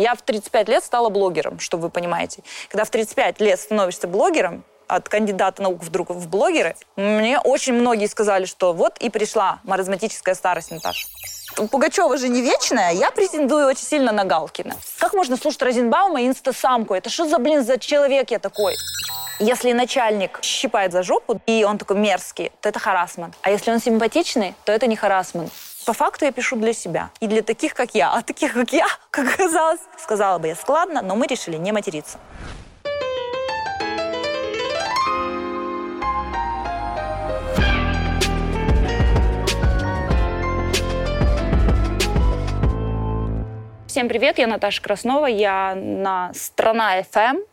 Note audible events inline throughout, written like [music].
Я в 35 лет стала блогером, чтобы вы понимаете. Когда в 35 лет становишься блогером, от кандидата наук вдруг в блогеры, мне очень многие сказали, что вот и пришла маразматическая старость, Наташа. Пугачева же не вечная, я претендую очень сильно на Галкина. Как можно слушать Розенбаума и инстасамку? Это что за, блин, за человек я такой? Если начальник щипает за жопу, и он такой мерзкий, то это харасмент. А если он симпатичный, то это не харасмент. По факту я пишу для себя. И для таких, как я. А таких, как я, [laughs] как оказалось, сказала бы я складно, но мы решили не материться. Всем привет, я Наташа Краснова, я на Страна FM.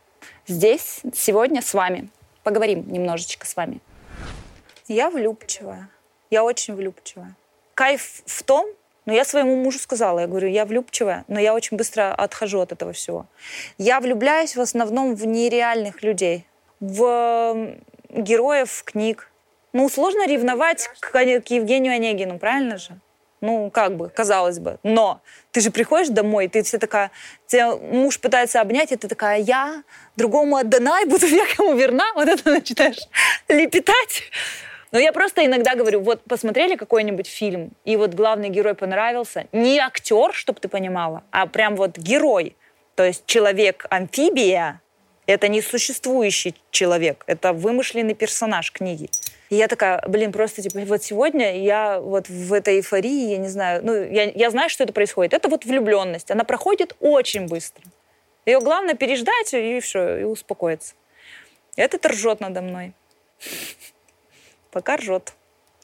Здесь сегодня с вами. Поговорим немножечко с вами. Я влюбчивая. Я очень влюбчивая. Кайф в том, но я своему мужу сказала, я говорю, я влюбчивая, но я очень быстро отхожу от этого всего. Я влюбляюсь в основном в нереальных людей, в героев книг. Ну, сложно ревновать к, Евгению Онегину, правильно же? Ну, как бы, казалось бы. Но ты же приходишь домой, ты вся такая, тебя муж пытается обнять, и ты такая, я другому отдана и буду [laughs] векому верна. Вот это начинаешь лепетать. Но я просто иногда говорю, вот посмотрели какой-нибудь фильм, и вот главный герой понравился. Не актер, чтобы ты понимала, а прям вот герой. То есть человек-амфибия — это не существующий человек, это вымышленный персонаж книги. И я такая, блин, просто типа вот сегодня я вот в этой эйфории, я не знаю, ну я, я знаю, что это происходит. Это вот влюбленность. Она проходит очень быстро. Ее главное переждать и все, и успокоиться. Этот ржет надо мной. Пока ржет.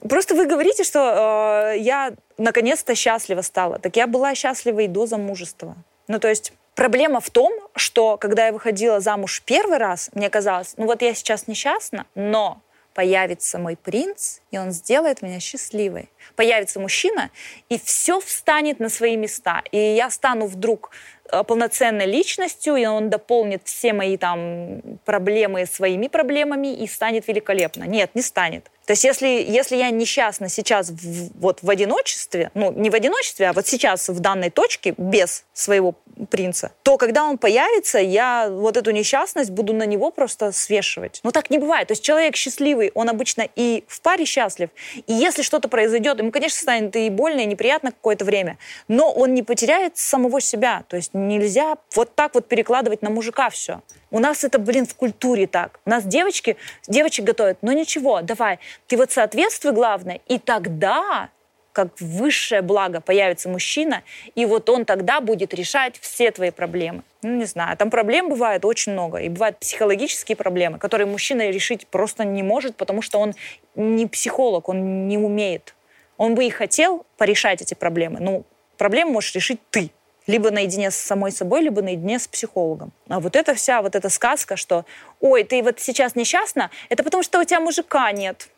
Просто вы говорите, что э, я наконец-то счастлива стала. Так я была счастлива и до замужества. Ну, то есть проблема в том, что когда я выходила замуж первый раз, мне казалось, ну вот я сейчас несчастна, но появится мой принц, и он сделает меня счастливой. Появится мужчина, и все встанет на свои места. И я стану вдруг э, полноценной личностью, и он дополнит все мои там проблемы своими проблемами и станет великолепно. Нет, не станет. То есть если, если я несчастна сейчас в, вот в одиночестве, ну не в одиночестве, а вот сейчас в данной точке без своего принца, то когда он появится, я вот эту несчастность буду на него просто свешивать. Но так не бывает. То есть человек счастливый, он обычно и в паре счастлив, и если что-то произойдет, ему, конечно, станет и больно, и неприятно какое-то время, но он не потеряет самого себя. То есть нельзя вот так вот перекладывать на мужика все. У нас это, блин, в культуре так. У нас девочки, девочек готовят. Но ничего, давай, ты вот соответствуй, главное, и тогда как высшее благо появится мужчина, и вот он тогда будет решать все твои проблемы. Ну, не знаю, там проблем бывает очень много, и бывают психологические проблемы, которые мужчина решить просто не может, потому что он не психолог, он не умеет. Он бы и хотел порешать эти проблемы, но проблемы можешь решить ты либо наедине с самой собой, либо наедине с психологом. А вот эта вся вот эта сказка, что «Ой, ты вот сейчас несчастна, это потому что у тебя мужика нет».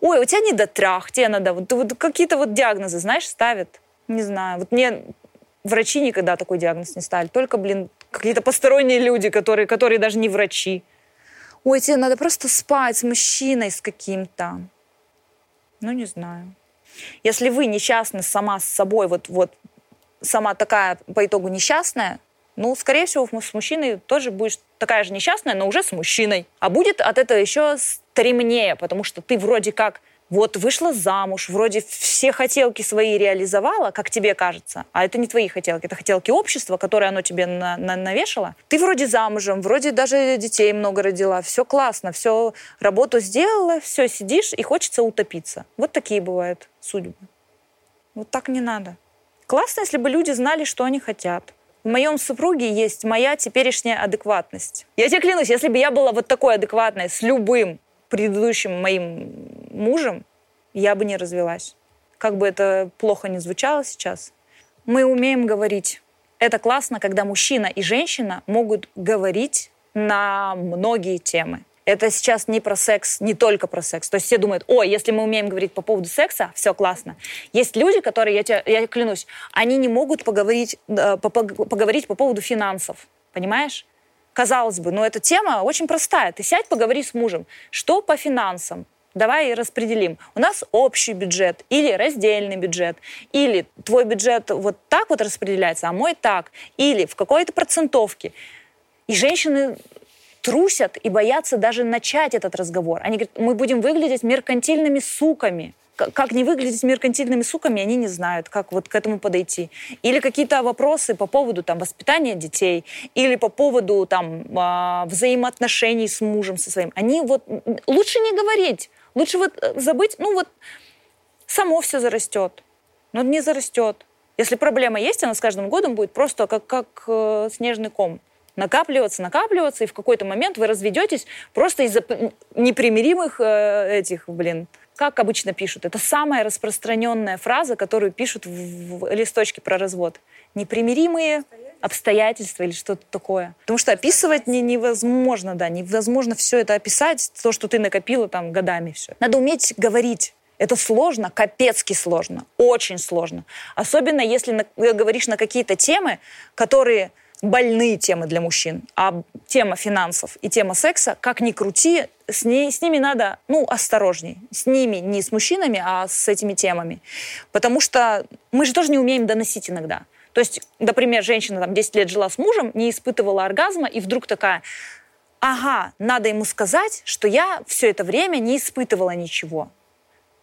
«Ой, у тебя недотрах, тебе надо...» вот, вот Какие-то вот диагнозы, знаешь, ставят. Не знаю. Вот мне врачи никогда такой диагноз не ставили. Только, блин, какие-то посторонние люди, которые, которые даже не врачи. Ой, тебе надо просто спать с мужчиной с каким-то. Ну, не знаю. Если вы несчастны сама с собой, вот, вот сама такая по итогу несчастная, ну, скорее всего, с мужчиной тоже будешь такая же несчастная, но уже с мужчиной. А будет от этого еще стремнее, потому что ты вроде как вот вышла замуж, вроде все хотелки свои реализовала, как тебе кажется, а это не твои хотелки, это хотелки общества, которое оно тебе на, на, навешало. Ты вроде замужем, вроде даже детей много родила, все классно, все работу сделала, все сидишь и хочется утопиться. Вот такие бывают судьбы. Вот так не надо. Классно, если бы люди знали, что они хотят. В моем супруге есть моя теперешняя адекватность. Я тебе клянусь, если бы я была вот такой адекватной с любым предыдущим моим мужем, я бы не развелась. Как бы это плохо ни звучало сейчас. Мы умеем говорить. Это классно, когда мужчина и женщина могут говорить на многие темы это сейчас не про секс, не только про секс. То есть все думают, ой, если мы умеем говорить по поводу секса, все классно. Есть люди, которые, я, тебе, я клянусь, они не могут поговорить, э, поговорить по поводу финансов. Понимаешь? Казалось бы, но эта тема очень простая. Ты сядь, поговори с мужем. Что по финансам? давай распределим. У нас общий бюджет или раздельный бюджет, или твой бюджет вот так вот распределяется, а мой так, или в какой-то процентовке. И женщины трусят и боятся даже начать этот разговор. Они говорят, мы будем выглядеть меркантильными суками как не выглядеть меркантильными суками, они не знают, как вот к этому подойти. Или какие-то вопросы по поводу там, воспитания детей, или по поводу там, а, взаимоотношений с мужем, со своим. Они вот... Лучше не говорить, лучше вот э, забыть, ну вот само все зарастет. Но не зарастет. Если проблема есть, она с каждым годом будет просто как, как э, снежный ком накапливаться, накапливаться, и в какой-то момент вы разведетесь просто из-за непримиримых э, этих, блин, как обычно пишут, это самая распространенная фраза, которую пишут в, в листочке про развод. Непримиримые обстоятельства или что-то такое. Потому что описывать не, невозможно, да, невозможно все это описать, то, что ты накопила там годами все. Надо уметь говорить. Это сложно, капецки сложно, очень сложно. Особенно если на, говоришь на какие-то темы, которые больные темы для мужчин. А тема финансов и тема секса, как ни крути, с, ней, с ними надо, ну, осторожней. С ними, не с мужчинами, а с этими темами. Потому что мы же тоже не умеем доносить иногда. То есть, например, женщина там 10 лет жила с мужем, не испытывала оргазма, и вдруг такая, ага, надо ему сказать, что я все это время не испытывала ничего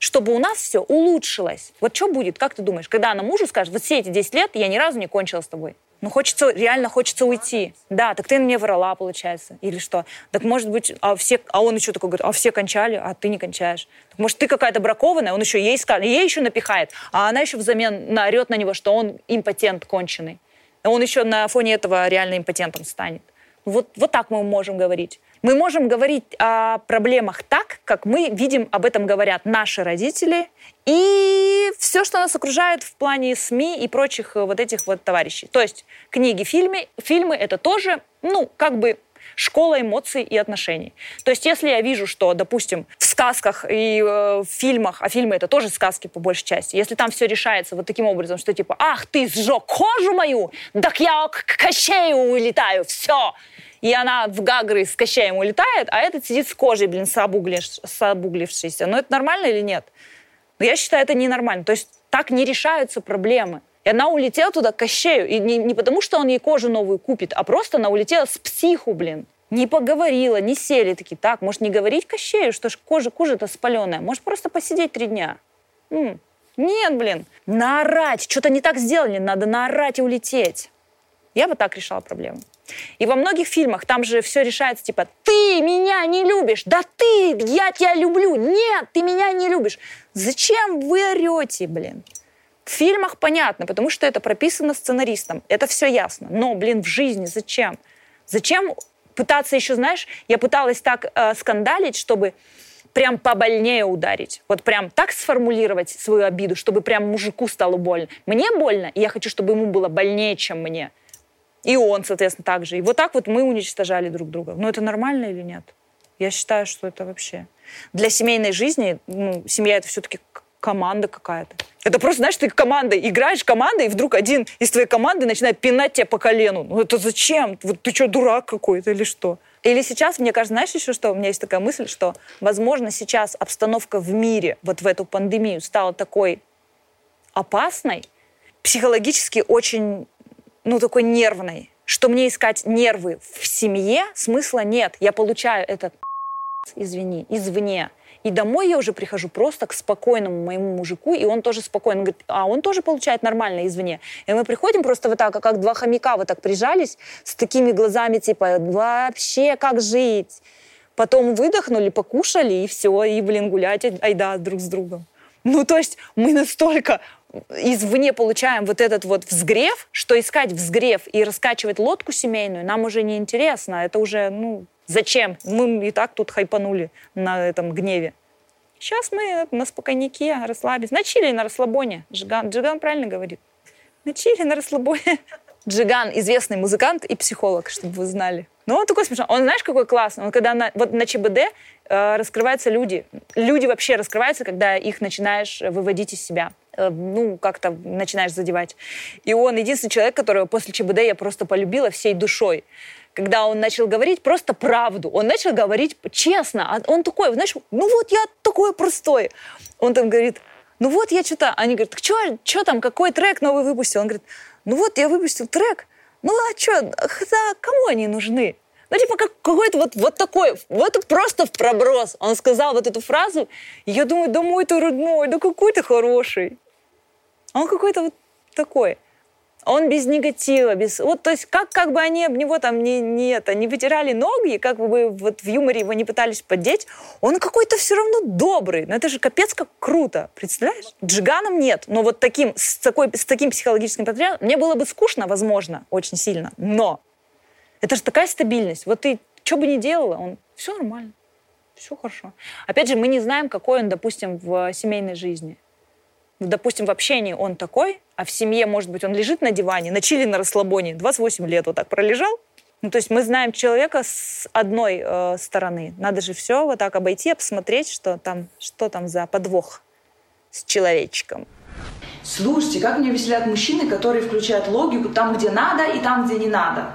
чтобы у нас все улучшилось. Вот что будет, как ты думаешь, когда она мужу скажет, вот все эти 10 лет я ни разу не кончила с тобой. Ну, хочется, реально хочется уйти. Да, так ты мне врала, получается. Или что? Так может быть, а, все, а он еще такой говорит, а все кончали, а ты не кончаешь. Так, может, ты какая-то бракованная, он еще ей скажет, ей еще напихает, а она еще взамен орет на него, что он импотент конченый. Он еще на фоне этого реально импотентом станет. Вот, вот так мы можем говорить. Мы можем говорить о проблемах так, как мы видим, об этом говорят наши родители и все, что нас окружает в плане СМИ и прочих вот этих вот товарищей. То есть книги, фильмы, фильмы это тоже, ну, как бы школа эмоций и отношений. То есть если я вижу, что, допустим, в сказках и э, в фильмах, а фильмы это тоже сказки по большей части, если там все решается вот таким образом, что типа, ах, ты сжег кожу мою, так я к Кощею улетаю, все, и она в Гагры с Кощаем улетает, а этот сидит с кожей, блин, с, обуглиш, с обуглившейся. Но это нормально или нет? Я считаю, это ненормально. То есть так не решаются проблемы. И она улетела туда к Кощею. И не, не потому, что он ей кожу новую купит, а просто она улетела с психу, блин. Не поговорила, не сели такие. Так, может, не говорить Кощею, что ж кожа, кожа-то спаленая. Может, просто посидеть три дня. М-м. Нет, блин. Наорать. Что-то не так сделали. Надо наорать и улететь. Я бы так решала проблему. И во многих фильмах там же все решается типа «ты меня не любишь», «да ты, я тебя люблю», «нет, ты меня не любишь». Зачем вы орете, блин? В фильмах понятно, потому что это прописано сценаристом. Это все ясно. Но, блин, в жизни зачем? Зачем пытаться еще, знаешь, я пыталась так э, скандалить, чтобы прям побольнее ударить. Вот прям так сформулировать свою обиду, чтобы прям мужику стало больно. Мне больно, и я хочу, чтобы ему было больнее, чем мне. И он, соответственно, также. И вот так вот мы уничтожали друг друга. Но это нормально или нет? Я считаю, что это вообще... Для семейной жизни, ну, семья это все-таки команда какая-то. Это просто, знаешь, ты команда играешь командой, и вдруг один из твоей команды начинает пинать тебя по колену. Ну это зачем? Вот ты что, дурак какой-то или что? Или сейчас, мне кажется, знаешь еще что? У меня есть такая мысль, что, возможно, сейчас обстановка в мире вот в эту пандемию стала такой опасной, психологически очень ну, такой нервной, что мне искать нервы в семье, смысла нет. Я получаю этот [laughs] извини, извне. И домой я уже прихожу просто к спокойному моему мужику, и он тоже спокойно он говорит, а он тоже получает нормально извне. И мы приходим просто вот так, как два хомяка вот так прижались, с такими глазами, типа, вообще как жить? Потом выдохнули, покушали, и все, и, блин, гулять, айда, друг с другом. Ну, то есть мы настолько извне получаем вот этот вот взгрев, что искать взгрев и раскачивать лодку семейную нам уже не интересно. Это уже, ну, зачем? Мы и так тут хайпанули на этом гневе. Сейчас мы на спокойнике расслабились. На чили на расслабоне. Джиган, Джиган правильно говорит. На чили на расслабоне. Джиган известный музыкант и психолог, чтобы вы знали. Ну, он такой смешной. Он, знаешь, какой классный? Он когда на, вот на ЧБД э, раскрываются люди. Люди вообще раскрываются, когда их начинаешь выводить из себя. Э, ну, как-то начинаешь задевать. И он единственный человек, которого после ЧБД я просто полюбила всей душой. когда он начал говорить просто правду. Он начал говорить честно. А он такой, знаешь, ну вот я такой простой. Он там говорит, ну вот я что-то... Они говорят, что, что там, какой трек новый выпустил? Он говорит, ну вот я выпустил трек, ну а что, кому они нужны? Ну, типа, как, какой-то вот, вот такой, вот просто в проброс. Он сказал вот эту фразу, и я думаю, да мой ты родной, да какой ты хороший. Он какой-то вот такой. Он без негатива, без... Вот, то есть, как, как бы они об него там не, не, это, не вытирали ноги, как бы вот в юморе его не пытались поддеть, он какой-то все равно добрый. Но это же капец как круто, представляешь? Джиганом нет, но вот таким, с, такой, с таким психологическим патриотом мне было бы скучно, возможно, очень сильно, но это же такая стабильность. Вот ты что бы ни делала, он все нормально, все хорошо. Опять же, мы не знаем, какой он, допустим, в семейной жизни допустим, в общении он такой, а в семье, может быть, он лежит на диване, на чили на расслабоне, 28 лет вот так пролежал. Ну, то есть мы знаем человека с одной э, стороны. Надо же все вот так обойти, посмотреть, что там, что там за подвох с человечком. Слушайте, как мне веселят мужчины, которые включают логику там, где надо и там, где не надо.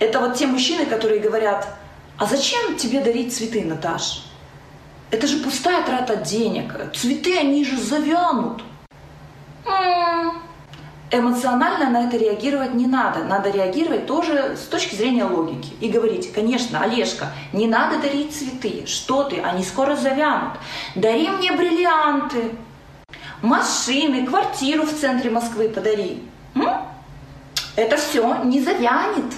Это вот те мужчины, которые говорят, а зачем тебе дарить цветы, Наташ? Это же пустая трата денег. Цветы, они же завянут. Эмоционально на это реагировать не надо. Надо реагировать тоже с точки зрения логики. И говорить, конечно, Олежка, не надо дарить цветы. Что ты, они скоро завянут. Дари мне бриллианты, машины, квартиру в центре Москвы подари. М? Это все не завянет.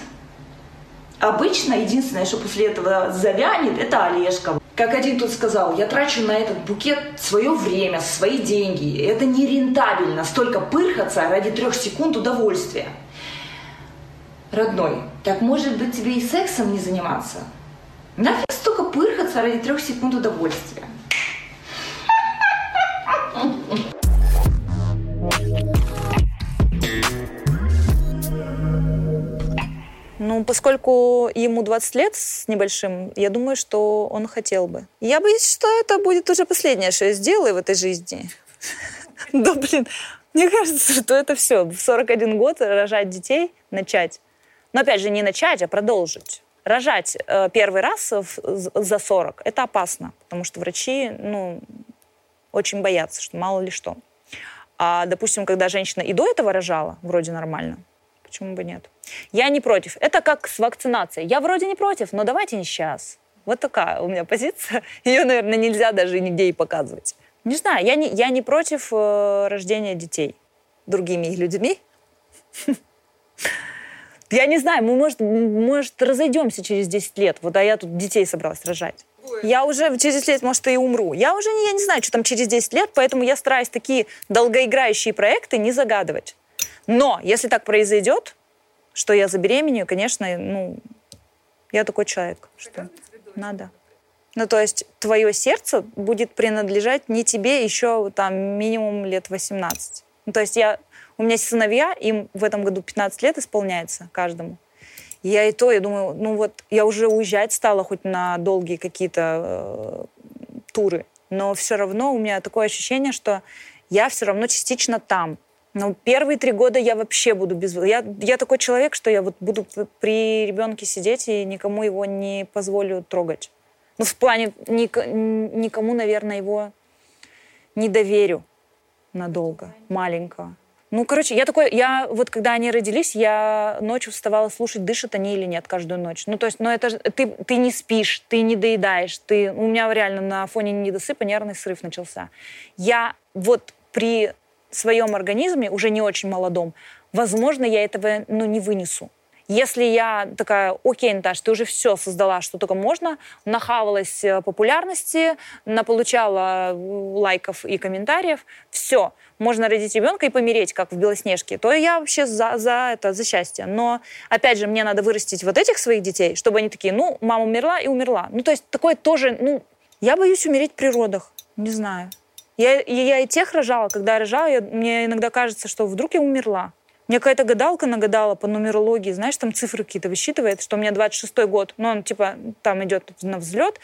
Обычно единственное, что после этого завянет, это Олежка. Как один тут сказал, я трачу на этот букет свое время, свои деньги. Это не рентабельно, столько пырхаться ради трех секунд удовольствия. Родной, так может быть тебе и сексом не заниматься? Нафиг столько пырхаться ради трех секунд удовольствия? Ну, поскольку ему 20 лет с небольшим, я думаю, что он хотел бы. Я боюсь, что это будет уже последнее, что я сделаю в этой жизни. [laughs] Да, блин, мне кажется, что это все. В 41 год рожать детей, начать. Но опять же, не начать, а продолжить. Рожать э, первый раз за 40 – это опасно, потому что врачи, ну, очень боятся, что мало ли что. А, допустим, когда женщина и до этого рожала, вроде нормально, почему бы нет? Я не против. Это как с вакцинацией. Я вроде не против, но давайте не сейчас. Вот такая у меня [laughs] позиция. Ее, наверное, нельзя даже нигде и показывать. Не знаю, я не, я не против э, рождения детей другими людьми. [laughs] Я не знаю, мы, может, может, разойдемся через 10 лет. Вот, а я тут детей собралась рожать. Я уже через 10 лет, может, и умру. Я уже не, я не знаю, что там через 10 лет, поэтому я стараюсь такие долгоиграющие проекты не загадывать. Но если так произойдет, что я забеременею, конечно, ну, я такой человек, что надо. Ну, то есть твое сердце будет принадлежать не тебе еще там минимум лет 18. Ну, то есть я, у меня сыновья, им в этом году 15 лет исполняется каждому. Я и то, я думаю, ну вот я уже уезжать стала хоть на долгие какие-то э, туры, но все равно у меня такое ощущение, что я все равно частично там. Ну, первые три года я вообще буду без... Я, я такой человек, что я вот буду при ребенке сидеть и никому его не позволю трогать. Ну, в плане ник, никому, наверное, его не доверю надолго, маленького. Ну, короче, я такой, я вот когда они родились, я ночью вставала слушать, дышат они или нет каждую ночь. Ну, то есть, ну, это ты, ты не спишь, ты не доедаешь, ты, у меня реально на фоне недосыпа нервный срыв начался. Я вот при своем организме, уже не очень молодом, возможно, я этого ну, не вынесу. Если я такая, окей, Наташ, ты уже все создала, что только можно, нахавалась э, популярности, наполучала э, лайков и комментариев, все, можно родить ребенка и помереть, как в Белоснежке, то я вообще за, за это, за счастье. Но, опять же, мне надо вырастить вот этих своих детей, чтобы они такие, ну, мама умерла и умерла. Ну, то есть такое тоже, ну, я боюсь умереть при родах, не знаю. Я, я и тех рожала, когда я рожала, я, мне иногда кажется, что вдруг я умерла. Мне какая-то гадалка нагадала по нумерологии, знаешь, там цифры какие-то высчитывает, что у меня 26-й год, ну, он типа там идет на взлет.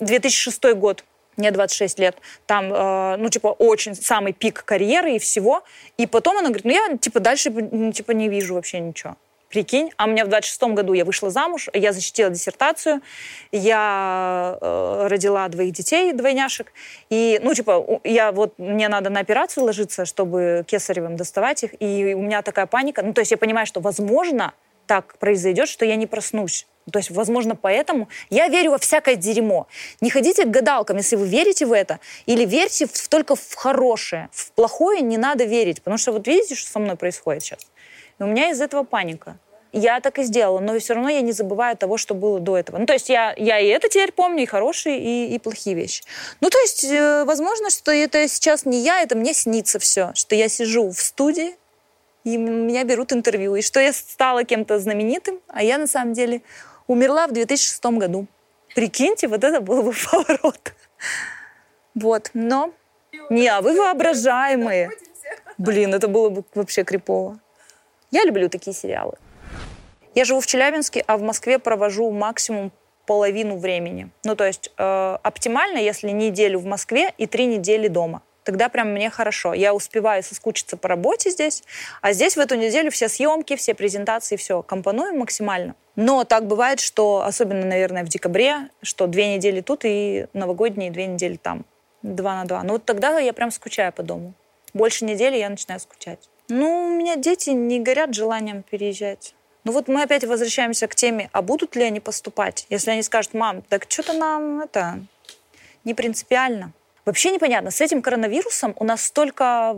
2006 год, мне 26 лет, там, э, ну, типа, очень самый пик карьеры и всего. И потом она говорит, ну, я, типа, дальше, ну, типа, не вижу вообще ничего. Прикинь, а у меня в 26-м году я вышла замуж, я защитила диссертацию, я э, родила двоих детей, двойняшек, и, ну, типа, я вот, мне надо на операцию ложиться, чтобы кесаревым доставать их, и у меня такая паника, ну, то есть я понимаю, что, возможно, так произойдет, что я не проснусь. То есть, возможно, поэтому я верю во всякое дерьмо. Не ходите к гадалкам, если вы верите в это, или верьте в, только в хорошее. В плохое не надо верить, потому что вот видите, что со мной происходит сейчас? И у меня из этого паника. Я так и сделала, но все равно я не забываю того, что было до этого. Ну, то есть я, я и это теперь помню, и хорошие, и, и плохие вещи. Ну, то есть, э, возможно, что это сейчас не я, это мне снится все, что я сижу в студии, и меня берут интервью, и что я стала кем-то знаменитым, а я на самом деле умерла в 2006 году. Прикиньте, вот это был бы [laughs] поворот. Вот, но... Не, а вы воображаемые. Блин, это было бы вообще крипово. Я люблю такие сериалы. Я живу в Челябинске, а в Москве провожу максимум половину времени. Ну, то есть э, оптимально, если неделю в Москве и три недели дома. Тогда прям мне хорошо. Я успеваю соскучиться по работе здесь, а здесь в эту неделю все съемки, все презентации, все компонуем максимально. Но так бывает, что, особенно, наверное, в декабре, что две недели тут и новогодние две недели там. Два на два. Ну вот тогда я прям скучаю по дому. Больше недели я начинаю скучать. Ну, у меня дети не горят желанием переезжать. Ну вот мы опять возвращаемся к теме, а будут ли они поступать? Если они скажут, мам, так что-то нам это не принципиально. Вообще непонятно. С этим коронавирусом у нас столько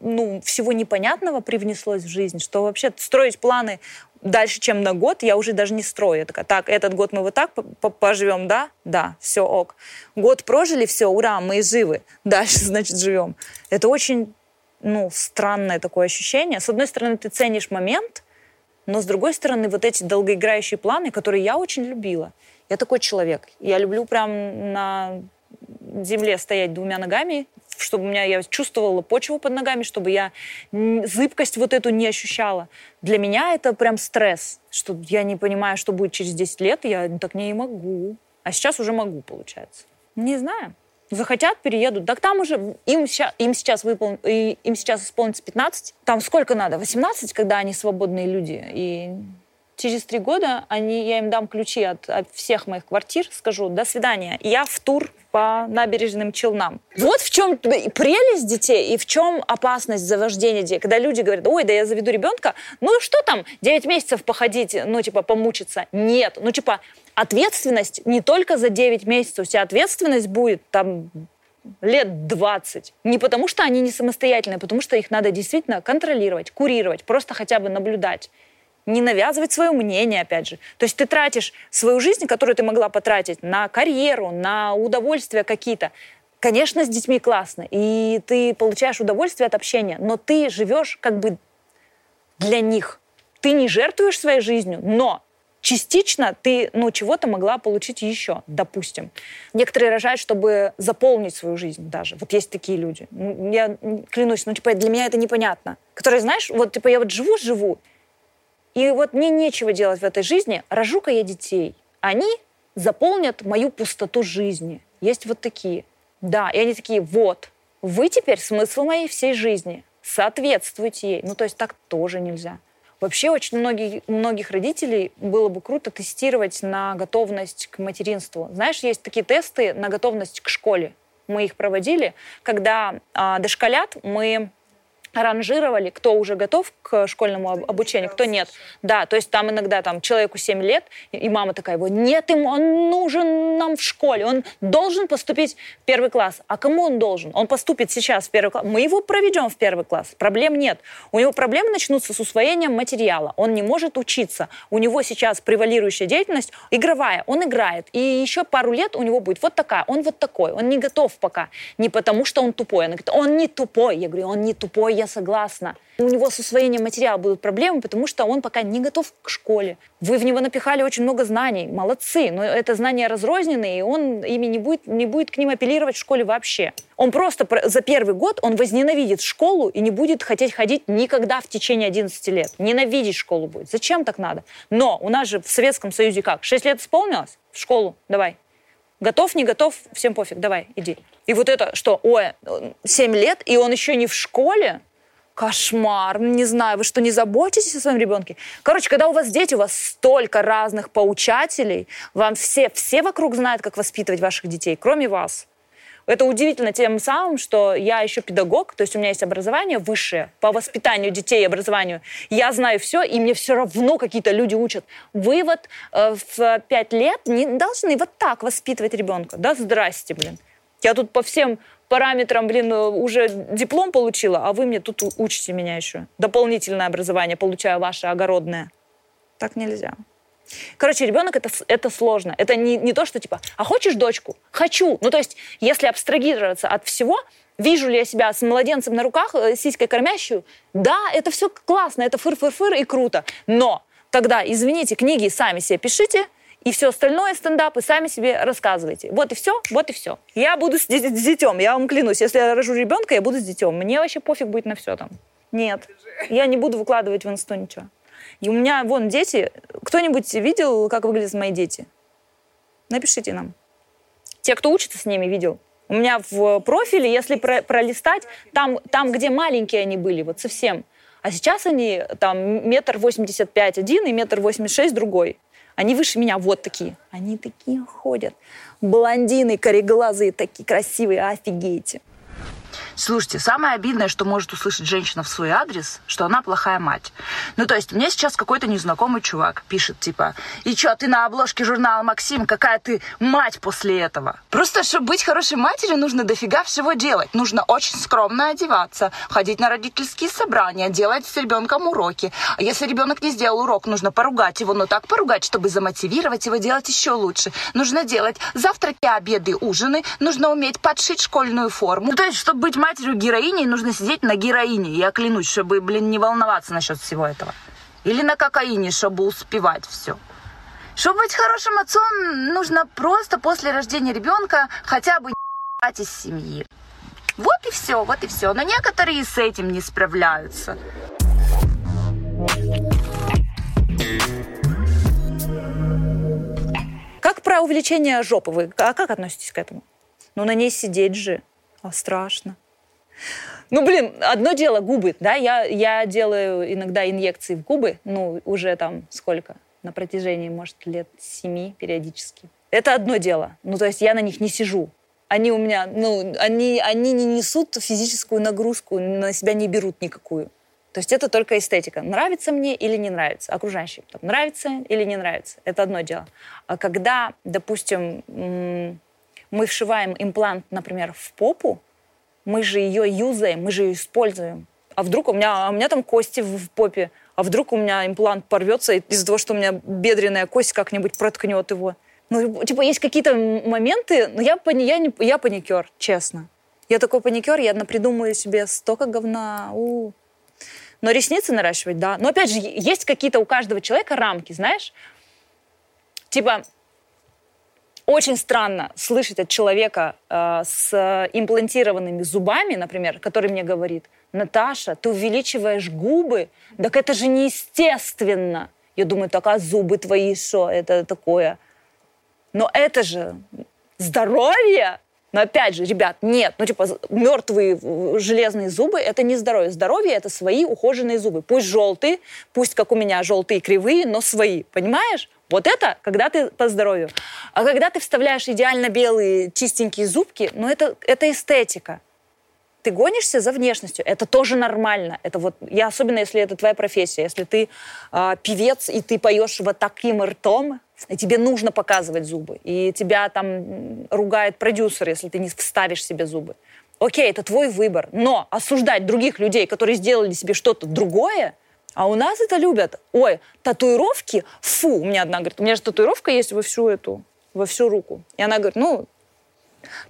ну, всего непонятного привнеслось в жизнь, что вообще строить планы дальше, чем на год, я уже даже не строю. Я такая, так, этот год мы вот так поживем, да? Да, все, ок. Год прожили, все, ура, мы живы. Дальше, [laughs] значит, живем. Это очень ну, странное такое ощущение. С одной стороны, ты ценишь момент, но с другой стороны, вот эти долгоиграющие планы, которые я очень любила. Я такой человек. Я люблю прям на земле стоять двумя ногами, чтобы у меня я чувствовала почву под ногами, чтобы я зыбкость вот эту не ощущала. Для меня это прям стресс, что я не понимаю, что будет через 10 лет, я так не могу. А сейчас уже могу, получается. Не знаю. Захотят, переедут. Так там уже им, сейчас, им, сейчас выпол... им сейчас исполнится 15. Там сколько надо? 18, когда они свободные люди. И через три года они, я им дам ключи от, от всех моих квартир, скажу «до свидания». Я в тур по набережным Челнам. Вот в чем прелесть детей и в чем опасность завождения детей. Когда люди говорят, ой, да я заведу ребенка, ну что там, 9 месяцев походить, ну типа помучиться. Нет, ну типа ответственность не только за 9 месяцев, у тебя ответственность будет там лет 20. Не потому, что они не самостоятельные, а потому что их надо действительно контролировать, курировать, просто хотя бы наблюдать не навязывать свое мнение, опять же. То есть ты тратишь свою жизнь, которую ты могла потратить на карьеру, на удовольствия какие-то. Конечно, с детьми классно, и ты получаешь удовольствие от общения, но ты живешь как бы для них. Ты не жертвуешь своей жизнью, но частично ты, ну, чего-то могла получить еще, допустим. Некоторые рожают, чтобы заполнить свою жизнь даже. Вот есть такие люди. Ну, я клянусь, ну, типа, для меня это непонятно. Которые, знаешь, вот, типа, я вот живу-живу, и вот мне нечего делать в этой жизни, рожу-ка я детей. Они заполнят мою пустоту жизни. Есть вот такие. Да, и они такие, вот, вы теперь смысл моей всей жизни. Соответствуйте ей. Ну, то есть так тоже нельзя. Вообще очень многие, многих родителей было бы круто тестировать на готовность к материнству. Знаешь, есть такие тесты на готовность к школе. Мы их проводили, когда а, дошколят мы ранжировали, кто уже готов к школьному обучению, кто нет. Да, то есть там иногда там человеку 7 лет, и мама такая его, нет, ему он нужен нам в школе, он должен поступить в первый класс. А кому он должен? Он поступит сейчас в первый класс. Мы его проведем в первый класс, проблем нет. У него проблемы начнутся с усвоением материала. Он не может учиться. У него сейчас превалирующая деятельность игровая, он играет. И еще пару лет у него будет вот такая, он вот такой, он не готов пока. Не потому, что он тупой. Она говорит, он не тупой. Я говорю, он не тупой, я согласна. У него с усвоением материала будут проблемы, потому что он пока не готов к школе. Вы в него напихали очень много знаний, молодцы, но это знания разрозненные, и он ими не будет, не будет к ним апеллировать в школе вообще. Он просто за первый год он возненавидит школу и не будет хотеть ходить никогда в течение 11 лет. Ненавидеть школу будет. Зачем так надо? Но у нас же в Советском Союзе как? 6 лет исполнилось? В школу, давай. Готов, не готов, всем пофиг, давай, иди. И вот это, что, ой, 7 лет, и он еще не в школе, Кошмар. Не знаю, вы что, не заботитесь о своем ребенке? Короче, когда у вас дети, у вас столько разных поучателей, вам все, все вокруг знают, как воспитывать ваших детей, кроме вас. Это удивительно тем самым, что я еще педагог, то есть у меня есть образование высшее по воспитанию детей и образованию. Я знаю все, и мне все равно какие-то люди учат. Вы вот э, в пять лет не должны вот так воспитывать ребенка. Да, здрасте, блин. Я тут по всем параметрам, блин, уже диплом получила, а вы мне тут учите меня еще. Дополнительное образование получаю ваше огородное. Так нельзя. Короче, ребенок это, это сложно. Это не, не то, что типа, а хочешь дочку? Хочу. Ну, то есть, если абстрагироваться от всего, вижу ли я себя с младенцем на руках, э, сиськой кормящую, да, это все классно, это фыр-фыр-фыр и круто. Но тогда, извините, книги сами себе пишите, и все остальное стендапы сами себе рассказывайте. Вот и все, вот и все. Я буду с, с, с детем, я вам клянусь. Если я рожу ребенка, я буду с детем. Мне вообще пофиг будет на все там. Нет, я не буду выкладывать в инсту ничего. И у меня, вон, дети. Кто-нибудь видел, как выглядят мои дети? Напишите нам. Те, кто учится с ними, видел. У меня в профиле, если про пролистать, там, там, где маленькие они были, вот совсем. А сейчас они там метр восемьдесят пять один и метр восемьдесят шесть другой. Они выше меня вот такие. Они такие ходят. Блондины, кореглазые, такие красивые, офигеете. Слушайте, самое обидное, что может услышать женщина в свой адрес, что она плохая мать. Ну, то есть, мне сейчас какой-то незнакомый чувак пишет, типа, и чё, ты на обложке журнала «Максим», какая ты мать после этого? Просто, чтобы быть хорошей матерью, нужно дофига всего делать. Нужно очень скромно одеваться, ходить на родительские собрания, делать с ребенком уроки. А если ребенок не сделал урок, нужно поругать его, но так поругать, чтобы замотивировать его делать еще лучше. Нужно делать завтраки, обеды, ужины. Нужно уметь подшить школьную форму. Ну, то есть, чтобы быть матерью героини, нужно сидеть на героине, я клянусь, чтобы, блин, не волноваться насчет всего этого. Или на кокаине, чтобы успевать все. Чтобы быть хорошим отцом, нужно просто после рождения ребенка хотя бы не из семьи. Вот и все, вот и все. Но некоторые с этим не справляются. Как про увеличение жопы вы? А как относитесь к этому? Ну, на ней сидеть же. А страшно. Ну, блин, одно дело губы, да, я, я делаю иногда инъекции в губы, ну, уже там сколько? На протяжении, может, лет семи периодически. Это одно дело. Ну, то есть я на них не сижу. Они у меня, ну, они, они не несут физическую нагрузку, на себя не берут никакую. То есть это только эстетика. Нравится мне или не нравится? Окружающим. Там, нравится или не нравится? Это одно дело. А когда, допустим, мы вшиваем имплант, например, в попу, мы же ее юзаем, мы же ее используем. А вдруг у меня, а у меня там кости в, попе, а вдруг у меня имплант порвется из-за того, что у меня бедренная кость как-нибудь проткнет его. Ну, типа, есть какие-то моменты, но я, пани, я, не, я паникер, честно. Я такой паникер, я напридумываю себе столько говна. У. Но ресницы наращивать, да. Но опять же, есть какие-то у каждого человека рамки, знаешь? Типа, очень странно слышать от человека э, с имплантированными зубами, например, который мне говорит, Наташа, ты увеличиваешь губы, так это же неестественно. Я думаю, так, а зубы твои что, это такое? Но это же здоровье. Но опять же, ребят, нет, ну типа мертвые железные зубы – это не здоровье. Здоровье – это свои ухоженные зубы. Пусть желтые, пусть как у меня желтые кривые, но свои, понимаешь? Вот это, когда ты по здоровью. А когда ты вставляешь идеально белые чистенькие зубки, ну это, это эстетика. Ты гонишься за внешностью, это тоже нормально. Это вот, я особенно, если это твоя профессия, если ты э, певец и ты поешь вот таким ртом, и тебе нужно показывать зубы, и тебя там ругает продюсер, если ты не вставишь себе зубы. Окей, это твой выбор, но осуждать других людей, которые сделали себе что-то другое, а у нас это любят. Ой, татуировки? Фу, у меня одна говорит, у меня же татуировка есть во всю эту, во всю руку. И она говорит, ну,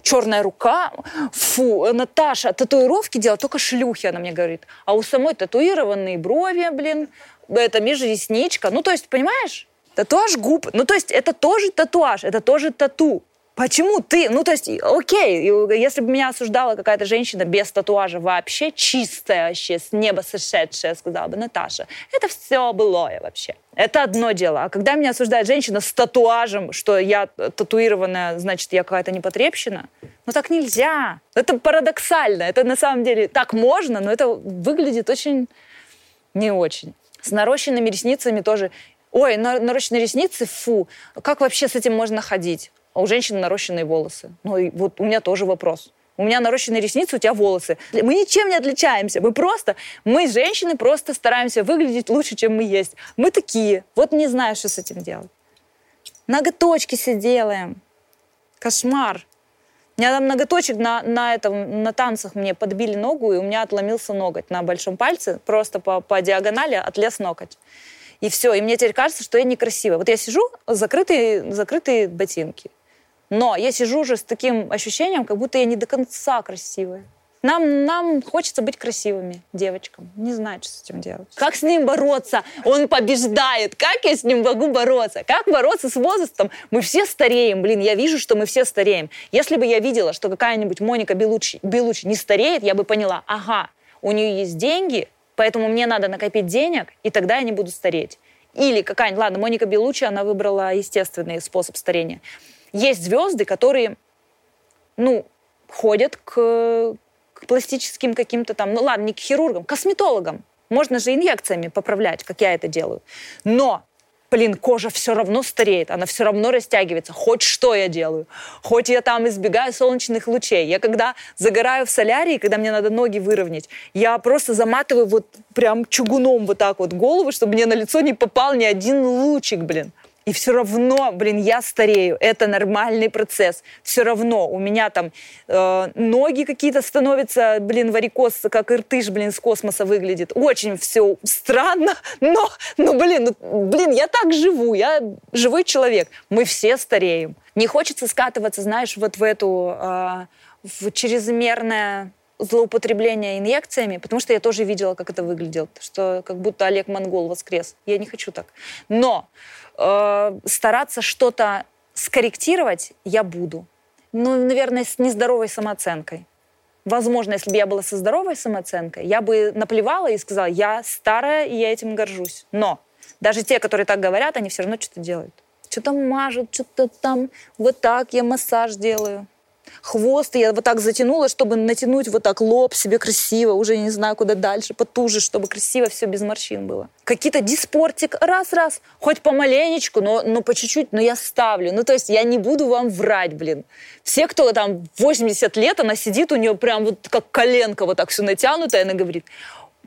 черная рука, фу, Наташа, татуировки делают только шлюхи, она мне говорит. А у самой татуированные брови, блин, это межресничка. Ну, то есть, понимаешь? Татуаж губ. Ну, то есть, это тоже татуаж, это тоже тату. Почему ты? Ну, то есть, окей, если бы меня осуждала какая-то женщина без татуажа вообще, чистая вообще, с неба сошедшая, сказала бы, Наташа, это все былое вообще. Это одно дело. А когда меня осуждает женщина с татуажем, что я татуированная, значит, я какая-то непотребщина, ну, так нельзя. Это парадоксально. Это на самом деле так можно, но это выглядит очень не очень. С нарощенными ресницами тоже. Ой, нарощенные ресницы, фу. Как вообще с этим можно ходить? А у женщины нарощенные волосы. Ну и вот у меня тоже вопрос. У меня нарощенные ресницы, у тебя волосы. Мы ничем не отличаемся. Мы просто, мы, женщины, просто стараемся выглядеть лучше, чем мы есть. Мы такие. Вот не знаю, что с этим делать. Ноготочки все делаем. Кошмар. У меня там ноготочек на, на, этом, на танцах мне подбили ногу, и у меня отломился ноготь на большом пальце, просто по, по диагонали отлез ноготь. И все, и мне теперь кажется, что я некрасивая. Вот я сижу, закрытые, закрытые ботинки. Но я сижу уже с таким ощущением, как будто я не до конца красивая. Нам, нам хочется быть красивыми девочкам. Не знаю, что с этим делать. Как с ним бороться? Он побеждает. Как я с ним могу бороться? Как бороться с возрастом? Мы все стареем. Блин, я вижу, что мы все стареем. Если бы я видела, что какая-нибудь Моника Белучи, Белучи не стареет, я бы поняла, ага, у нее есть деньги, поэтому мне надо накопить денег, и тогда я не буду стареть. Или какая-нибудь, ладно, Моника Белучи, она выбрала естественный способ старения. Есть звезды, которые, ну, ходят к, к пластическим каким-то там, ну ладно, не к хирургам, к косметологам. Можно же инъекциями поправлять, как я это делаю. Но блин, кожа все равно стареет, она все равно растягивается. Хоть что я делаю. Хоть я там избегаю солнечных лучей. Я когда загораю в солярии, когда мне надо ноги выровнять, я просто заматываю вот прям чугуном вот так вот голову, чтобы мне на лицо не попал ни один лучик, блин. И все равно, блин, я старею. Это нормальный процесс. Все равно у меня там э, ноги какие-то становятся, блин, варикоз, как иртыш, блин, с космоса выглядит. Очень все странно, [laughs] но, ну, блин, ну, блин, я так живу, я живой человек. Мы все стареем. Не хочется скатываться, знаешь, вот в эту, э, в чрезмерное злоупотребление инъекциями, потому что я тоже видела, как это выглядело, что как будто Олег Монгол воскрес. Я не хочу так. Но э, стараться что-то скорректировать я буду. Ну, наверное, с нездоровой самооценкой. Возможно, если бы я была со здоровой самооценкой, я бы наплевала и сказала, я старая, и я этим горжусь. Но даже те, которые так говорят, они все равно что-то делают. Что-то мажут, что-то там, вот так я массаж делаю хвост, я вот так затянула, чтобы натянуть вот так лоб себе красиво, уже не знаю, куда дальше, потуже, чтобы красиво все без морщин было. Какие-то диспортик, раз-раз, хоть помаленечку, но, но по чуть-чуть, но я ставлю. Ну, то есть я не буду вам врать, блин. Все, кто там 80 лет, она сидит, у нее прям вот как коленка вот так все натянутая, она говорит,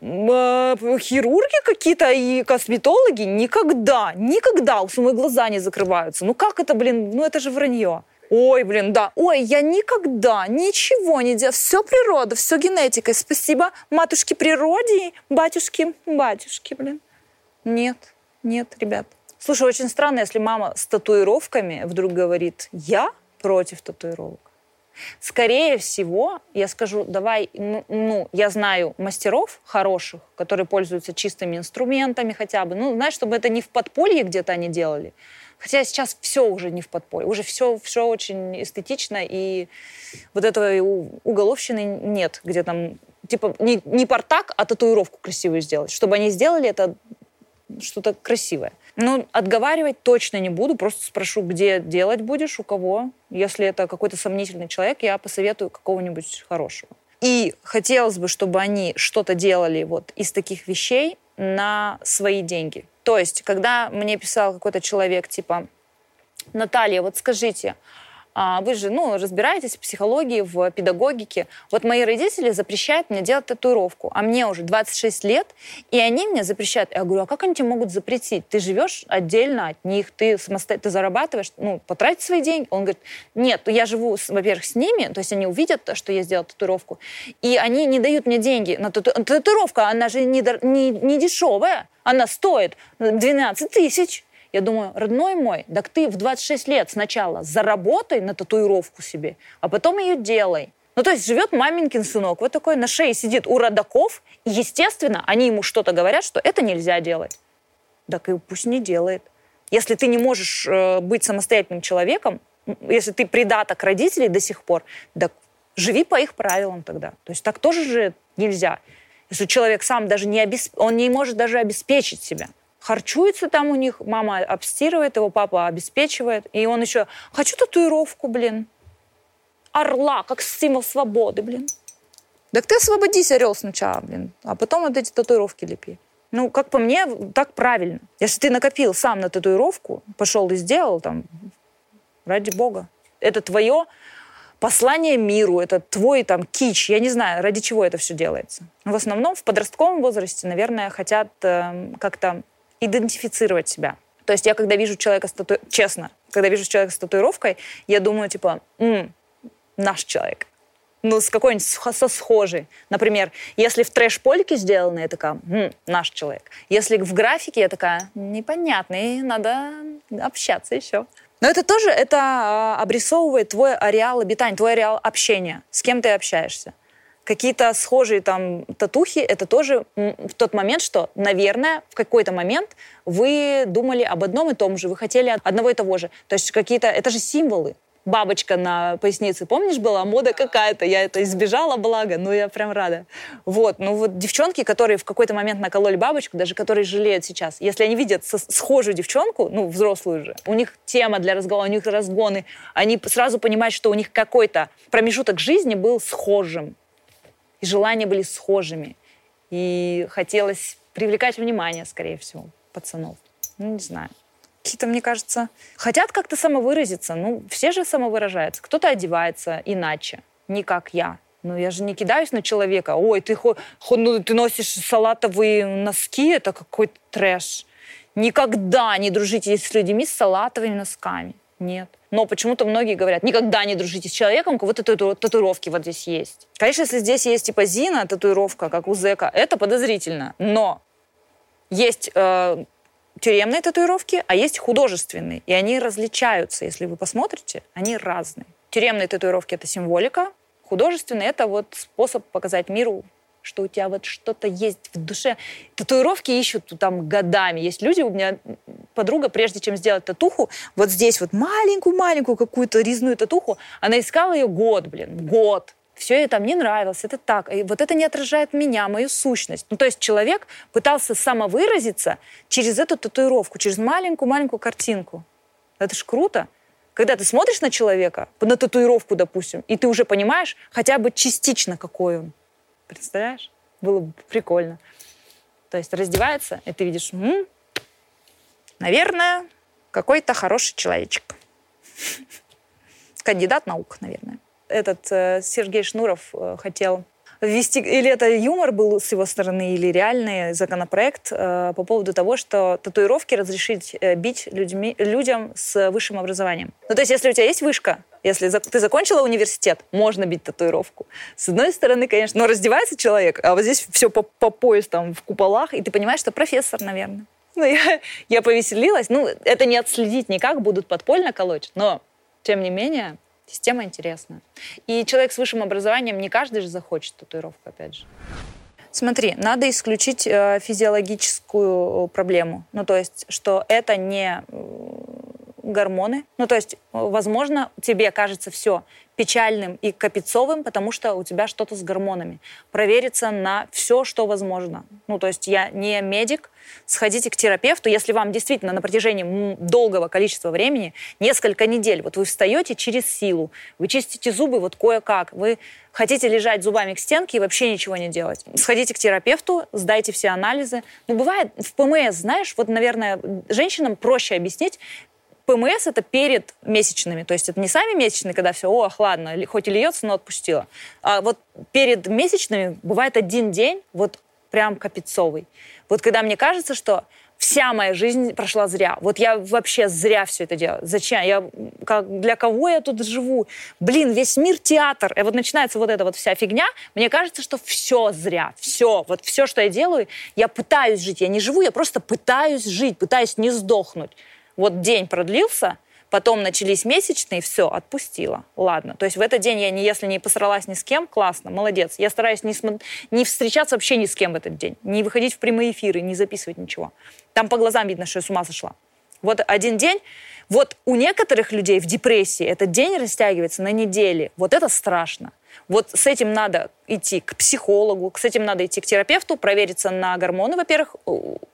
«А, хирурги какие-то и косметологи никогда, никогда у мои глаза не закрываются. Ну как это, блин, ну это же вранье. Ой, блин, да. Ой, я никогда ничего не делаю. Все природа, все генетика. Спасибо матушке природе и батюшке, батюшке, блин. Нет, нет, ребят. Слушай, очень странно, если мама с татуировками вдруг говорит, я против татуировок. Скорее всего, я скажу, давай, ну, я знаю мастеров хороших, которые пользуются чистыми инструментами хотя бы. Ну, знаешь, чтобы это не в подполье где-то они делали, Хотя сейчас все уже не в подполье, уже все, все очень эстетично, и вот этого уголовщины нет, где там, типа, не, не портак, а татуировку красивую сделать. Чтобы они сделали это что-то красивое. Ну, отговаривать точно не буду, просто спрошу, где делать будешь, у кого. Если это какой-то сомнительный человек, я посоветую какого-нибудь хорошего. И хотелось бы, чтобы они что-то делали вот из таких вещей на свои деньги. То есть, когда мне писал какой-то человек, типа, Наталья, вот скажите, вы же, ну, разбираетесь в психологии, в педагогике. Вот мои родители запрещают мне делать татуировку, а мне уже 26 лет, и они мне запрещают. Я говорю, а как они тебе могут запретить? Ты живешь отдельно от них, ты самостоятельно, ты зарабатываешь, ну, потратить свои деньги. Он говорит, нет, я живу, во-первых, с ними, то есть они увидят, что я сделала татуировку, и они не дают мне деньги на тату... татуировка, она же не, не, не дешевая, она стоит 12 тысяч. Я думаю, родной мой, так ты в 26 лет сначала заработай на татуировку себе, а потом ее делай. Ну, то есть живет маменькин сынок, вот такой на шее сидит у родаков, и, естественно, они ему что-то говорят, что это нельзя делать. Так и пусть не делает. Если ты не можешь э, быть самостоятельным человеком, если ты придаток родителей до сих пор, так живи по их правилам тогда. То есть так тоже же нельзя. Если человек сам даже не, обесп... он не может даже обеспечить себя харчуется там у них, мама обстирывает его, папа обеспечивает, и он еще, хочу татуировку, блин. орла, как символ свободы, блин. Так ты освободись, орел, сначала, блин, а потом вот эти татуировки лепи. Ну, как по мне, так правильно. Если ты накопил сам на татуировку, пошел и сделал, там, ради бога. Это твое послание миру, это твой там кич. Я не знаю, ради чего это все делается. В основном в подростковом возрасте, наверное, хотят э, как-то идентифицировать себя. То есть я, когда вижу человека с тату... честно, когда вижу человека с татуировкой, я думаю, типа, М, наш человек. Ну, с какой-нибудь со схожей. Например, если в трэш-польке сделано, я такая, М, наш человек. Если в графике, я такая, непонятный, надо общаться еще. Но это тоже это а, обрисовывает твой ареал обитания, твой ареал общения, с кем ты общаешься. Какие-то схожие там татухи, это тоже в тот момент, что, наверное, в какой-то момент вы думали об одном и том же, вы хотели одного и того же. То есть какие-то, это же символы бабочка на пояснице, помнишь, была мода какая-то, я это избежала, благо, ну я прям рада. Вот, ну вот девчонки, которые в какой-то момент накололи бабочку, даже которые жалеют сейчас, если они видят схожую девчонку, ну взрослую же, у них тема для разговора, у них разгоны, они сразу понимают, что у них какой-то промежуток жизни был схожим, и желания были схожими, и хотелось привлекать внимание, скорее всего, пацанов. Ну, не знаю какие-то, мне кажется, хотят как-то самовыразиться. Ну, все же самовыражаются. Кто-то одевается иначе, не как я. Ну, я же не кидаюсь на человека. Ой, ты, хо, хо, ну, ты носишь салатовые носки, это какой-то трэш. Никогда не дружите с людьми с салатовыми носками. Нет. Но почему-то многие говорят, никогда не дружите с человеком, у кого тату татуировки вот здесь есть. Конечно, если здесь есть типа Зина, татуировка, как у Зека, это подозрительно. Но есть э, тюремные татуировки, а есть художественные. И они различаются, если вы посмотрите, они разные. Тюремные татуировки — это символика, художественные — это вот способ показать миру, что у тебя вот что-то есть в душе. Татуировки ищут там годами. Есть люди, у меня подруга, прежде чем сделать татуху, вот здесь вот маленькую-маленькую какую-то резную татуху, она искала ее год, блин, год все это мне нравилось, это так, и вот это не отражает меня, мою сущность. Ну, то есть человек пытался самовыразиться через эту татуировку, через маленькую-маленькую картинку. Это ж круто. Когда ты смотришь на человека, на татуировку, допустим, и ты уже понимаешь хотя бы частично, какой он. Представляешь? Было бы прикольно. То есть раздевается, и ты видишь, м-м, наверное, какой-то хороший человечек. [laughs] Кандидат наук, наверное этот э, Сергей Шнуров э, хотел ввести, или это юмор был с его стороны, или реальный законопроект э, по поводу того, что татуировки разрешить э, бить людьми, людям с высшим образованием. Ну, то есть, если у тебя есть вышка, если ты закончила университет, можно бить татуировку. С одной стороны, конечно, но раздевается человек, а вот здесь все по, по пояс там в куполах, и ты понимаешь, что профессор, наверное. Ну, я, я повеселилась. Ну, это не отследить никак, будут подпольно колоть, но, тем не менее, Система интересная. И человек с высшим образованием не каждый же захочет татуировку, опять же. Смотри, надо исключить э, физиологическую проблему. Ну, то есть, что это не э, гормоны. Ну, то есть, возможно, тебе кажется все печальным и капецовым, потому что у тебя что-то с гормонами. Провериться на все, что возможно. Ну, то есть я не медик, сходите к терапевту, если вам действительно на протяжении долгого количества времени, несколько недель, вот вы встаете через силу, вы чистите зубы вот кое-как, вы хотите лежать зубами к стенке и вообще ничего не делать. Сходите к терапевту, сдайте все анализы. Ну, бывает в ПМС, знаешь, вот, наверное, женщинам проще объяснить, ПМС это перед месячными, то есть это не сами месячные, когда все, ох, ладно, хоть и льется, но отпустила. А вот перед месячными бывает один день, вот прям капецовый. Вот когда мне кажется, что вся моя жизнь прошла зря. Вот я вообще зря все это делаю. Зачем? Я, как, для кого я тут живу? Блин, весь мир театр. И вот начинается вот эта вот вся фигня. Мне кажется, что все зря. Все. Вот все, что я делаю, я пытаюсь жить. Я не живу, я просто пытаюсь жить, пытаюсь не сдохнуть. Вот день продлился, потом начались месячные, все, отпустила. Ладно. То есть в этот день я, не, если не посралась ни с кем, классно, молодец. Я стараюсь не, не встречаться вообще ни с кем в этот день, не выходить в прямые эфиры, не записывать ничего. Там по глазам видно, что я с ума сошла. Вот один день, вот у некоторых людей в депрессии этот день растягивается на недели. Вот это страшно. Вот с этим надо идти к психологу, с этим надо идти к терапевту, провериться на гормоны, во-первых,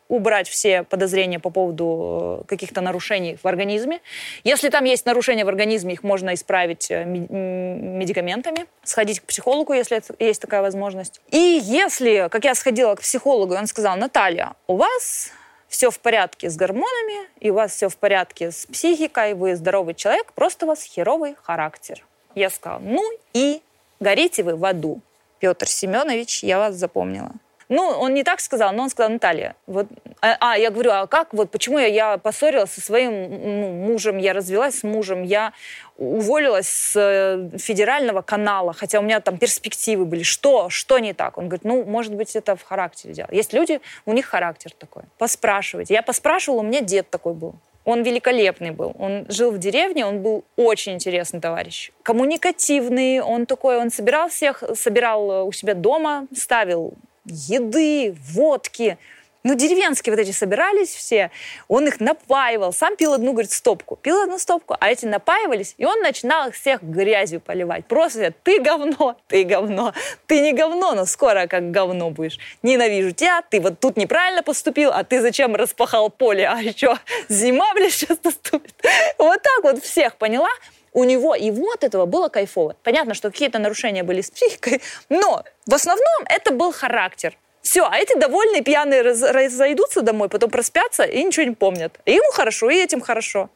убрать все подозрения по поводу э, каких-то нарушений в организме. Если там есть нарушения в организме, их можно исправить э, медикаментами, сходить к психологу, если есть такая возможность. И если, как я сходила к психологу, он сказал, Наталья, у вас все в порядке с гормонами, и у вас все в порядке с психикой, вы здоровый человек, просто у вас херовый характер. Я сказала, ну и горите вы в аду. Петр Семенович, я вас запомнила. Ну, он не так сказал, но он сказал, Наталья, вот, а, а я говорю, а как, вот, почему я, я поссорилась со своим ну, мужем, я развелась с мужем, я уволилась с э, федерального канала, хотя у меня там перспективы были. Что? Что не так? Он говорит, ну, может быть, это в характере дело. Есть люди, у них характер такой. Поспрашивайте. Я поспрашивала, у меня дед такой был. Он великолепный был. Он жил в деревне, он был очень интересный товарищ. Коммуникативный, он такой, он собирал всех, собирал у себя дома, ставил еды, водки. Ну, деревенские вот эти собирались все, он их напаивал, сам пил одну, говорит, стопку. Пил одну стопку, а эти напаивались, и он начинал их всех грязью поливать. Просто ты говно, ты говно, ты не говно, но скоро как говно будешь. Ненавижу тебя, ты вот тут неправильно поступил, а ты зачем распахал поле, а еще зима, блядь, сейчас наступит. Вот так вот всех, поняла? У него и вот этого было кайфово. Понятно, что какие-то нарушения были с психикой, но в основном это был характер. Все, а эти довольные пьяные раз, разойдутся домой, потом проспятся и ничего не помнят. И ему хорошо, и этим хорошо.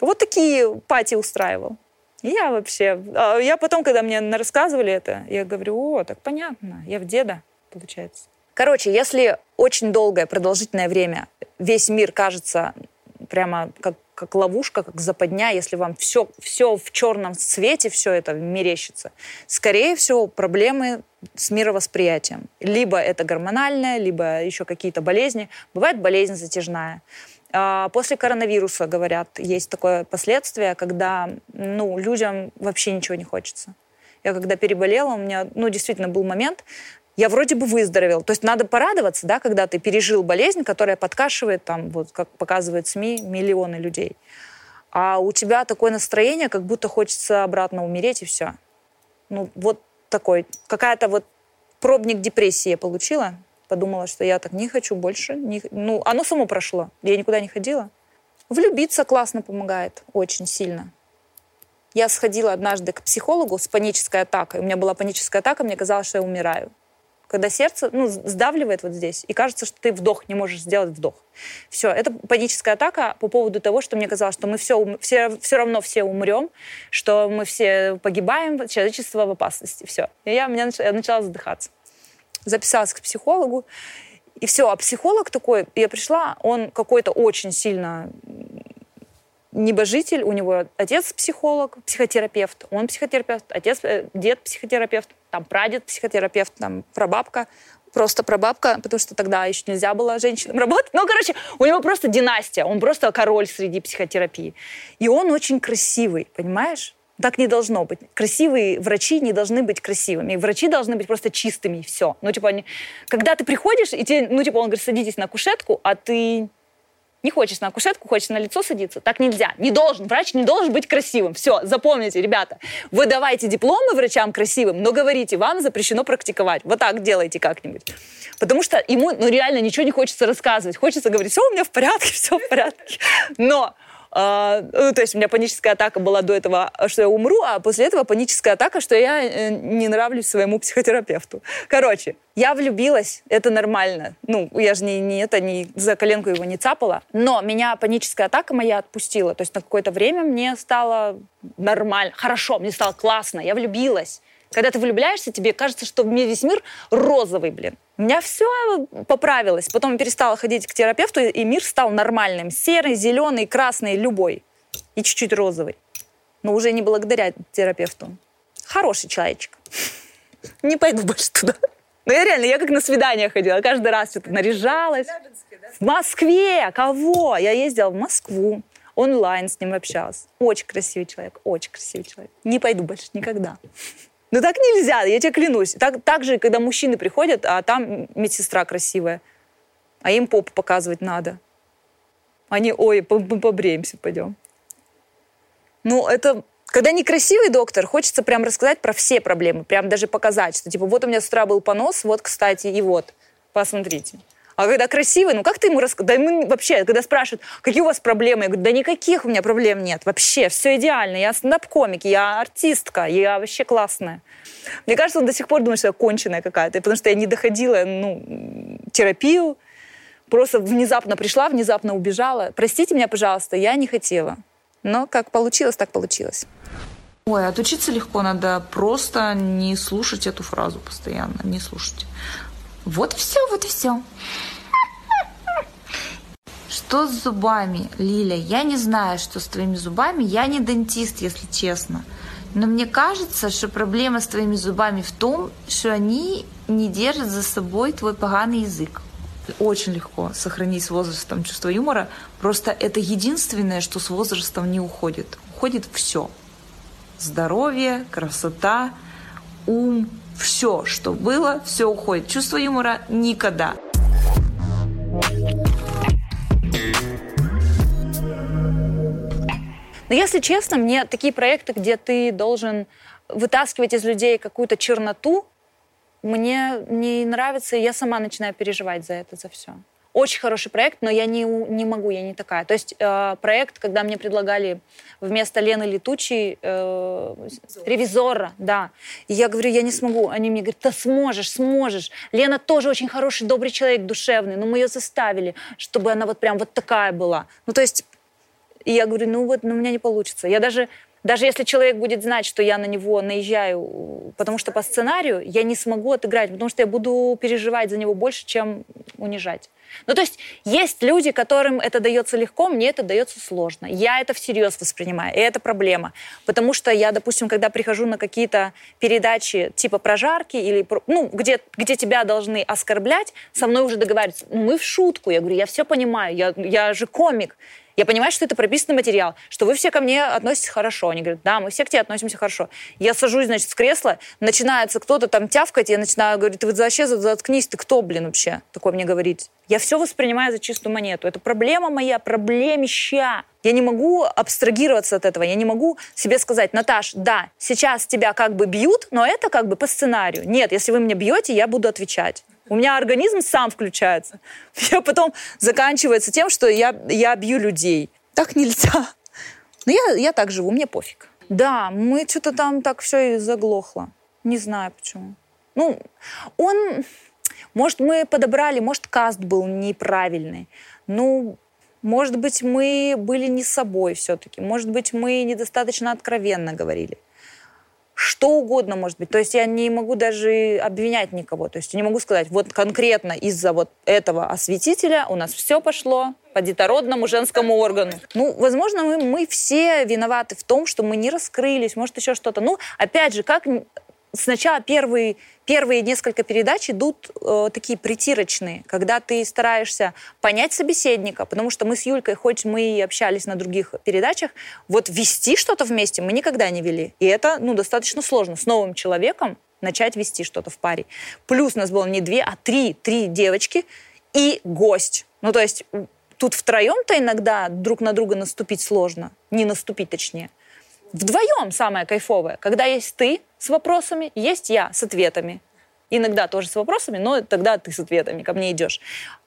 Вот такие пати устраивал. я вообще... А я потом, когда мне рассказывали это, я говорю, о, так понятно, я в деда, получается. Короче, если очень долгое, продолжительное время весь мир кажется прямо как как ловушка, как западня, если вам все, все в черном цвете, все это мерещится, скорее всего, проблемы с мировосприятием. Либо это гормональное, либо еще какие-то болезни. Бывает болезнь затяжная. А, после коронавируса, говорят, есть такое последствие, когда ну, людям вообще ничего не хочется. Я когда переболела, у меня ну, действительно был момент, я вроде бы выздоровел. То есть надо порадоваться, да, когда ты пережил болезнь, которая подкашивает, там, вот, как показывают СМИ, миллионы людей. А у тебя такое настроение, как будто хочется обратно умереть, и все. Ну, вот такой. Какая-то вот пробник депрессии я получила. Подумала, что я так не хочу больше. Не... Ну, оно само прошло. Я никуда не ходила. Влюбиться классно помогает, очень сильно. Я сходила однажды к психологу с панической атакой. У меня была паническая атака, мне казалось, что я умираю когда сердце ну, сдавливает вот здесь, и кажется, что ты вдох не можешь сделать вдох. Все, это паническая атака по поводу того, что мне казалось, что мы все, все, все равно все умрем, что мы все погибаем, человечество в опасности. Все. И я, меня, я начала задыхаться. Записалась к психологу, и все. А психолог такой, я пришла, он какой-то очень сильно небожитель, у него отец психолог, психотерапевт, он психотерапевт, отец, э, дед психотерапевт, там прадед психотерапевт, там прабабка, просто прабабка, потому что тогда еще нельзя было женщинам работать. Ну, короче, у него просто династия, он просто король среди психотерапии. И он очень красивый, понимаешь? Так не должно быть. Красивые врачи не должны быть красивыми. Врачи должны быть просто чистыми, и все. Ну, типа, они... когда ты приходишь, и тебе, ну, типа, он говорит, садитесь на кушетку, а ты не хочешь на кушетку, хочешь на лицо садиться. Так нельзя. Не должен. Врач не должен быть красивым. Все, запомните, ребята. Вы давайте дипломы врачам красивым, но говорите, вам запрещено практиковать. Вот так делайте как-нибудь. Потому что ему ну, реально ничего не хочется рассказывать. Хочется говорить, все у меня в порядке, все в порядке. Но ну, то есть у меня паническая атака была до этого, что я умру, а после этого паническая атака, что я э, не нравлюсь своему психотерапевту. Короче, я влюбилась, это нормально. Ну, я же не, не это, не за коленку его не цапала. Но меня паническая атака моя отпустила. То есть на какое-то время мне стало нормально, хорошо, мне стало классно, я влюбилась. Когда ты влюбляешься, тебе кажется, что весь мир розовый, блин. У меня все поправилось. Потом я перестала ходить к терапевту, и мир стал нормальным. Серый, зеленый, красный, любой. И чуть-чуть розовый. Но уже не благодаря терапевту. Хороший человечек. [laughs] Не пойду больше туда. Но я реально, я как на свидание ходила. Каждый раз что-то наряжалась. В Москве! Кого? Я ездила в Москву. Онлайн с ним общалась. Очень красивый человек. Очень красивый человек. Не пойду больше никогда. [laughs] Ну так нельзя, я тебе клянусь. Так, так же, когда мужчины приходят, а там медсестра красивая, а им попу показывать надо. Они, ой, побреемся, пойдем. Ну, это Когда некрасивый доктор, хочется прям рассказать про все проблемы, прям даже показать, что типа вот у меня с утра был понос, вот, кстати, и вот, посмотрите. А когда красивый, ну как ты ему рассказываешь? Да ему вообще, когда спрашивают, какие у вас проблемы, я говорю, да никаких у меня проблем нет, вообще, все идеально. Я стендап-комик, я артистка, я вообще классная. Мне кажется, он до сих пор думает, что я конченая какая-то, потому что я не доходила, ну, терапию, просто внезапно пришла, внезапно убежала. Простите меня, пожалуйста, я не хотела. Но как получилось, так получилось. Ой, отучиться легко, надо просто не слушать эту фразу постоянно, не слушать. Вот и все, вот и все. Что с зубами, Лиля? Я не знаю, что с твоими зубами. Я не дентист, если честно. Но мне кажется, что проблема с твоими зубами в том, что они не держат за собой твой поганый язык. Очень легко сохранить с возрастом чувство юмора. Просто это единственное, что с возрастом не уходит. Уходит все. Здоровье, красота, ум, все, что было, все уходит. Чувство юмора никогда. Но если честно, мне такие проекты, где ты должен вытаскивать из людей какую-то черноту, мне не нравится, и я сама начинаю переживать за это, за все. Очень хороший проект, но я не, не могу, я не такая. То есть э, проект, когда мне предлагали вместо Лены Летучей э, ревизора, да. И я говорю, я не смогу. Они мне говорят, ты сможешь, сможешь. Лена тоже очень хороший, добрый человек, душевный, но мы ее заставили, чтобы она вот прям вот такая была. Ну, то есть, и я говорю, ну вот, ну, у меня не получится. Я даже даже если человек будет знать, что я на него наезжаю, потому что по сценарию, я не смогу отыграть, потому что я буду переживать за него больше, чем унижать. Ну, то есть есть люди, которым это дается легко, мне это дается сложно. Я это всерьез воспринимаю, и это проблема. Потому что я, допустим, когда прихожу на какие-то передачи типа прожарки или, ну, где, где тебя должны оскорблять, со мной уже договариваются. Ну, мы в шутку. Я говорю, я все понимаю, я, я же комик. Я понимаю, что это прописанный материал, что вы все ко мне относитесь хорошо. Они говорят, да, мы все к тебе относимся хорошо. Я сажусь, значит, в кресло, начинается кто-то там тявкать, я начинаю говорить, ты вот вообще заткнись, ты кто, блин, вообще? Такое мне говорить. Я все воспринимаю за чистую монету. Это проблема моя, проблемища. Я не могу абстрагироваться от этого. Я не могу себе сказать, Наташ, да, сейчас тебя как бы бьют, но это как бы по сценарию. Нет, если вы меня бьете, я буду отвечать. У меня организм сам включается. [laughs] Я потом заканчивается тем, что я, я бью людей. Так нельзя. Но я, я так живу, мне пофиг. Да, мы что-то там так все и заглохло. Не знаю почему. Ну, он... Может, мы подобрали, может, каст был неправильный. Ну, может быть, мы были не собой все-таки. Может быть, мы недостаточно откровенно говорили что угодно может быть. То есть я не могу даже обвинять никого. То есть я не могу сказать, вот конкретно из-за вот этого осветителя у нас все пошло по детородному женскому органу. Ну, возможно, мы, мы все виноваты в том, что мы не раскрылись, может, еще что-то. Ну, опять же, как сначала первые, первые несколько передач идут э, такие притирочные, когда ты стараешься понять собеседника, потому что мы с Юлькой, хоть мы и общались на других передачах, вот вести что-то вместе мы никогда не вели. И это, ну, достаточно сложно. С новым человеком начать вести что-то в паре. Плюс у нас было не две, а три, три девочки и гость. Ну, то есть тут втроем-то иногда друг на друга наступить сложно. Не наступить, точнее. Вдвоем самое кайфовое, когда есть ты с вопросами, есть я с ответами. Иногда тоже с вопросами, но тогда ты с ответами ко мне идешь.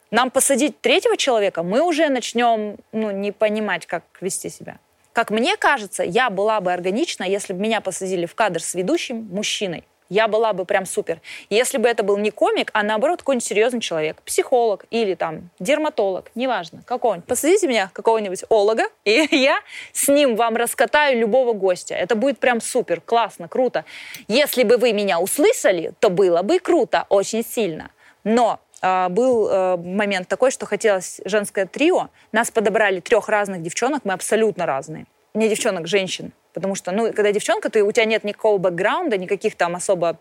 Нам посадить третьего человека, мы уже начнем ну, не понимать, как вести себя. Как мне кажется, я была бы органична, если бы меня посадили в кадр с ведущим мужчиной я была бы прям супер. Если бы это был не комик, а наоборот какой-нибудь серьезный человек, психолог или там дерматолог, неважно, какого-нибудь. Посадите меня какого-нибудь олога, и [laughs] я с ним вам раскатаю любого гостя. Это будет прям супер, классно, круто. Если бы вы меня услышали, то было бы круто, очень сильно. Но Uh, был uh, момент такой, что хотелось женское трио. Нас подобрали трех разных девчонок, мы абсолютно разные. Не девчонок, женщин. Потому что, ну, когда девчонка, ты, у тебя нет никакого бэкграунда, никаких там особо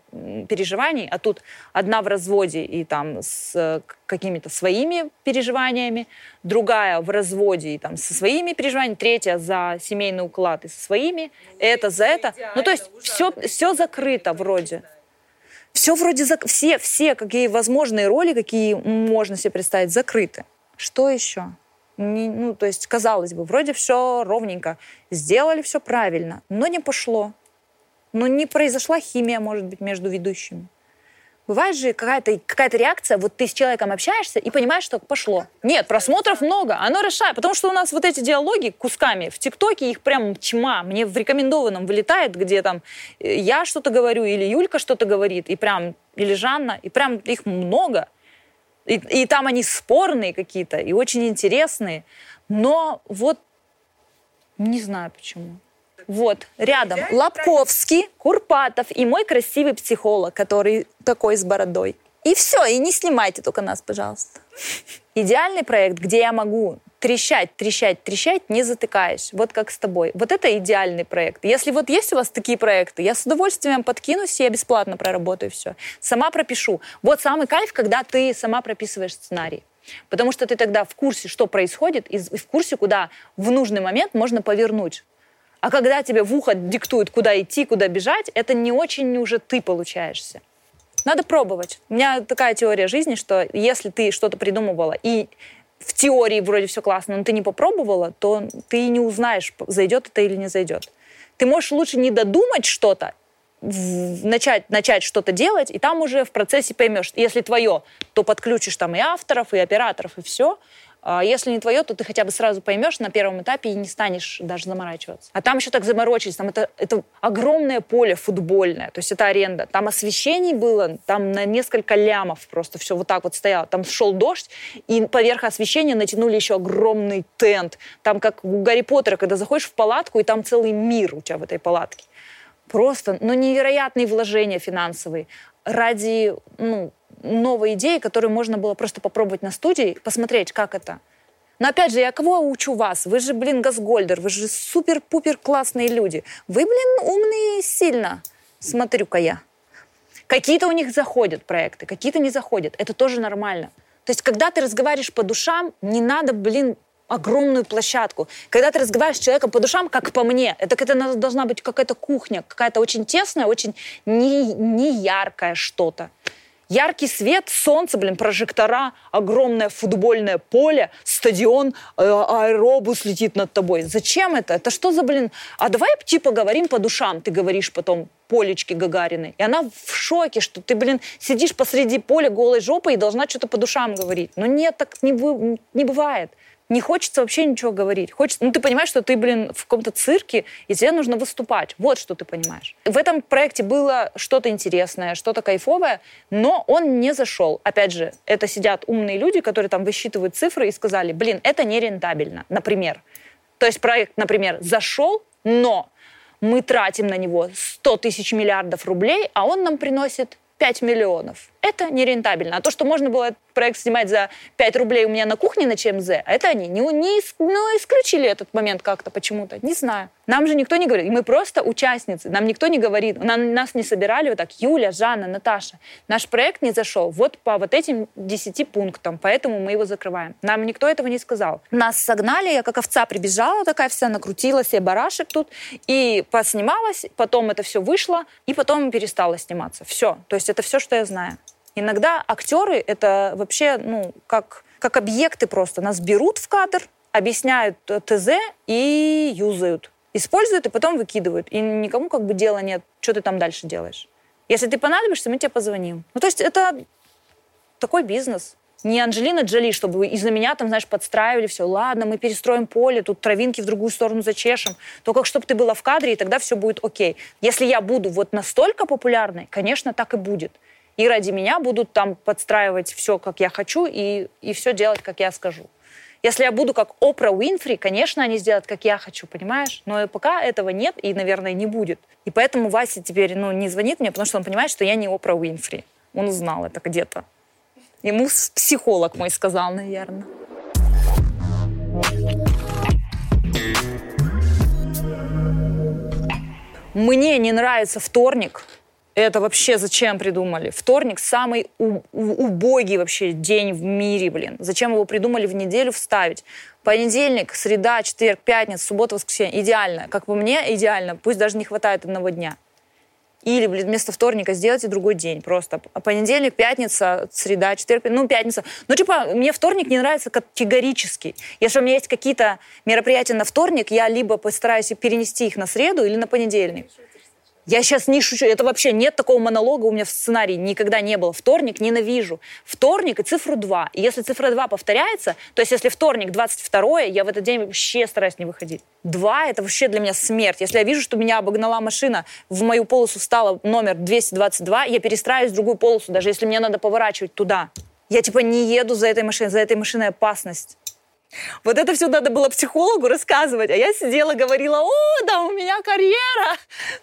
переживаний, а тут одна в разводе и там с э, какими-то своими переживаниями, другая в разводе и там со своими переживаниями, третья за семейный уклад и со своими, это за это. Ну, то есть все, все закрыто вроде. Все вроде, зак... все, все какие возможные роли, какие можно себе представить, закрыты. Что еще? Не, ну, то есть, казалось бы, вроде все ровненько. Сделали все правильно, но не пошло. Но не произошла химия, может быть, между ведущими. Бывает же какая-то какая реакция, вот ты с человеком общаешься и понимаешь, что пошло. Нет, просмотров много, оно решает, потому что у нас вот эти диалоги кусками в ТикТоке, их прям тьма. Мне в рекомендованном вылетает, где там э, я что-то говорю, или Юлька что-то говорит, и прям, или Жанна, и прям их много. И, и там они спорные какие-то, и очень интересные. Но вот не знаю почему. Вот, рядом Лобковский, Курпатов и мой красивый психолог, который такой с бородой. И все, и не снимайте только нас, пожалуйста. Идеальный проект, где я могу трещать, трещать, трещать, не затыкаясь. Вот как с тобой. Вот это идеальный проект. Если вот есть у вас такие проекты, я с удовольствием подкинусь, я бесплатно проработаю все. Сама пропишу. Вот самый кайф, когда ты сама прописываешь сценарий. Потому что ты тогда в курсе, что происходит, и в курсе, куда в нужный момент можно повернуть. А когда тебе в ухо диктуют, куда идти, куда бежать, это не очень уже ты получаешься. Надо пробовать. У меня такая теория жизни, что если ты что-то придумывала и в теории вроде все классно, но ты не попробовала, то ты не узнаешь, зайдет это или не зайдет. Ты можешь лучше не додумать что-то, начать, начать что-то делать, и там уже в процессе поймешь. Если твое, то подключишь там и авторов, и операторов, и все. А если не твое, то ты хотя бы сразу поймешь на первом этапе и не станешь даже заморачиваться. А там еще так заморочились. Там это, это огромное поле футбольное, то есть это аренда. Там освещений было, там на несколько лямов просто все вот так вот стояло. Там шел дождь, и поверх освещения натянули еще огромный тент. Там как у Гарри Поттера, когда заходишь в палатку, и там целый мир у тебя в этой палатке. Просто, ну, невероятные вложения финансовые ради, ну, новой идеи, которую можно было просто попробовать на студии, посмотреть, как это. Но опять же, я кого учу вас? Вы же, блин, Газгольдер, вы же супер-пупер классные люди. Вы, блин, умные сильно, смотрю-ка я. Какие-то у них заходят проекты, какие-то не заходят. Это тоже нормально. То есть, когда ты разговариваешь по душам, не надо, блин, огромную площадку. Когда ты разговариваешь с человеком по душам, как по мне, это, это должна быть какая-то кухня, какая-то очень тесная, очень не, не яркая что-то. Яркий свет, солнце, блин, прожектора, огромное футбольное поле, стадион, э, аэробус летит над тобой. Зачем это? Это что за, блин? А давай типа говорим по душам, ты говоришь потом Полечки Гагариной. И она в шоке, что ты, блин, сидишь посреди поля голой жопой и должна что-то по душам говорить. Но нет, так не, не бывает не хочется вообще ничего говорить. Хочется, ну, ты понимаешь, что ты, блин, в каком-то цирке, и тебе нужно выступать. Вот что ты понимаешь. В этом проекте было что-то интересное, что-то кайфовое, но он не зашел. Опять же, это сидят умные люди, которые там высчитывают цифры и сказали, блин, это нерентабельно, например. То есть проект, например, зашел, но мы тратим на него 100 тысяч миллиардов рублей, а он нам приносит 5 миллионов. Это нерентабельно. А то, что можно было проект снимать за 5 рублей у меня на кухне на ЧМЗ, а это они не, не ну, исключили этот момент как-то почему-то. Не знаю. Нам же никто не говорит. Мы просто участницы. Нам никто не говорит. Нам, нас не собирали вот так. Юля, Жанна, Наташа. Наш проект не зашел вот по вот этим 10 пунктам, поэтому мы его закрываем. Нам никто этого не сказал. Нас согнали, я как овца прибежала такая вся, накрутила себе барашек тут и поснималась, потом это все вышло, и потом перестала сниматься. Все. То есть это все, что я знаю. Иногда актеры — это вообще, ну, как, как объекты просто. Нас берут в кадр, объясняют ТЗ и юзают. Используют и потом выкидывают. И никому как бы дела нет, что ты там дальше делаешь. Если ты понадобишься, мы тебе позвоним. Ну, то есть это такой бизнес. Не Анджелина Джоли, чтобы из-за меня там, знаешь, подстраивали все. Ладно, мы перестроим поле, тут травинки в другую сторону зачешем. Только чтобы ты была в кадре, и тогда все будет окей. Если я буду вот настолько популярной, конечно, так и будет и ради меня будут там подстраивать все, как я хочу, и, и все делать, как я скажу. Если я буду как Опра Уинфри, конечно, они сделают, как я хочу, понимаешь? Но пока этого нет и, наверное, не будет. И поэтому Вася теперь ну, не звонит мне, потому что он понимает, что я не Опра Уинфри. Он узнал это где-то. Ему психолог мой сказал, наверное. Мне не нравится вторник, это вообще зачем придумали? Вторник самый убогий вообще день в мире, блин. Зачем его придумали в неделю вставить? Понедельник, среда, четверг, пятница, суббота, воскресенье. Идеально. Как по мне, идеально. Пусть даже не хватает одного дня. Или, блин, вместо вторника сделайте другой день просто. Понедельник, пятница, среда, четверг, ну, пятница. Ну, типа, мне вторник не нравится категорически. Если у меня есть какие-то мероприятия на вторник, я либо постараюсь перенести их на среду или на понедельник. Я сейчас не шучу. Это вообще нет такого монолога у меня в сценарии. Никогда не было. Вторник ненавижу. Вторник и цифру 2. И если цифра 2 повторяется, то есть если вторник 22, я в этот день вообще стараюсь не выходить. 2 — это вообще для меня смерть. Если я вижу, что меня обогнала машина, в мою полосу стала номер 222, я перестраиваюсь в другую полосу, даже если мне надо поворачивать туда. Я типа не еду за этой машиной, за этой машиной опасность. Вот это все надо было психологу рассказывать, а я сидела, говорила, о, да, у меня карьера.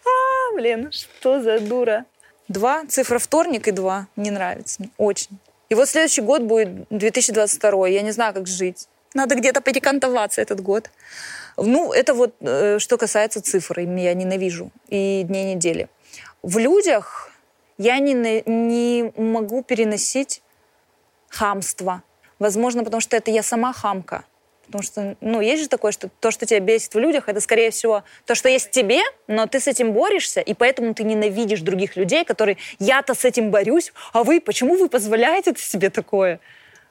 А, блин, что за дура. Два, цифра вторник и два. Не нравится мне, очень. И вот следующий год будет 2022, я не знаю, как жить. Надо где-то перекантоваться этот год. Ну, это вот э, что касается цифр, я ненавижу, и дней недели. В людях я не, не могу переносить хамство, Возможно, потому что это я сама хамка. Потому что, ну, есть же такое, что то, что тебя бесит в людях, это, скорее всего, то, что есть тебе, но ты с этим борешься, и поэтому ты ненавидишь других людей, которые, я-то с этим борюсь, а вы, почему вы позволяете себе такое?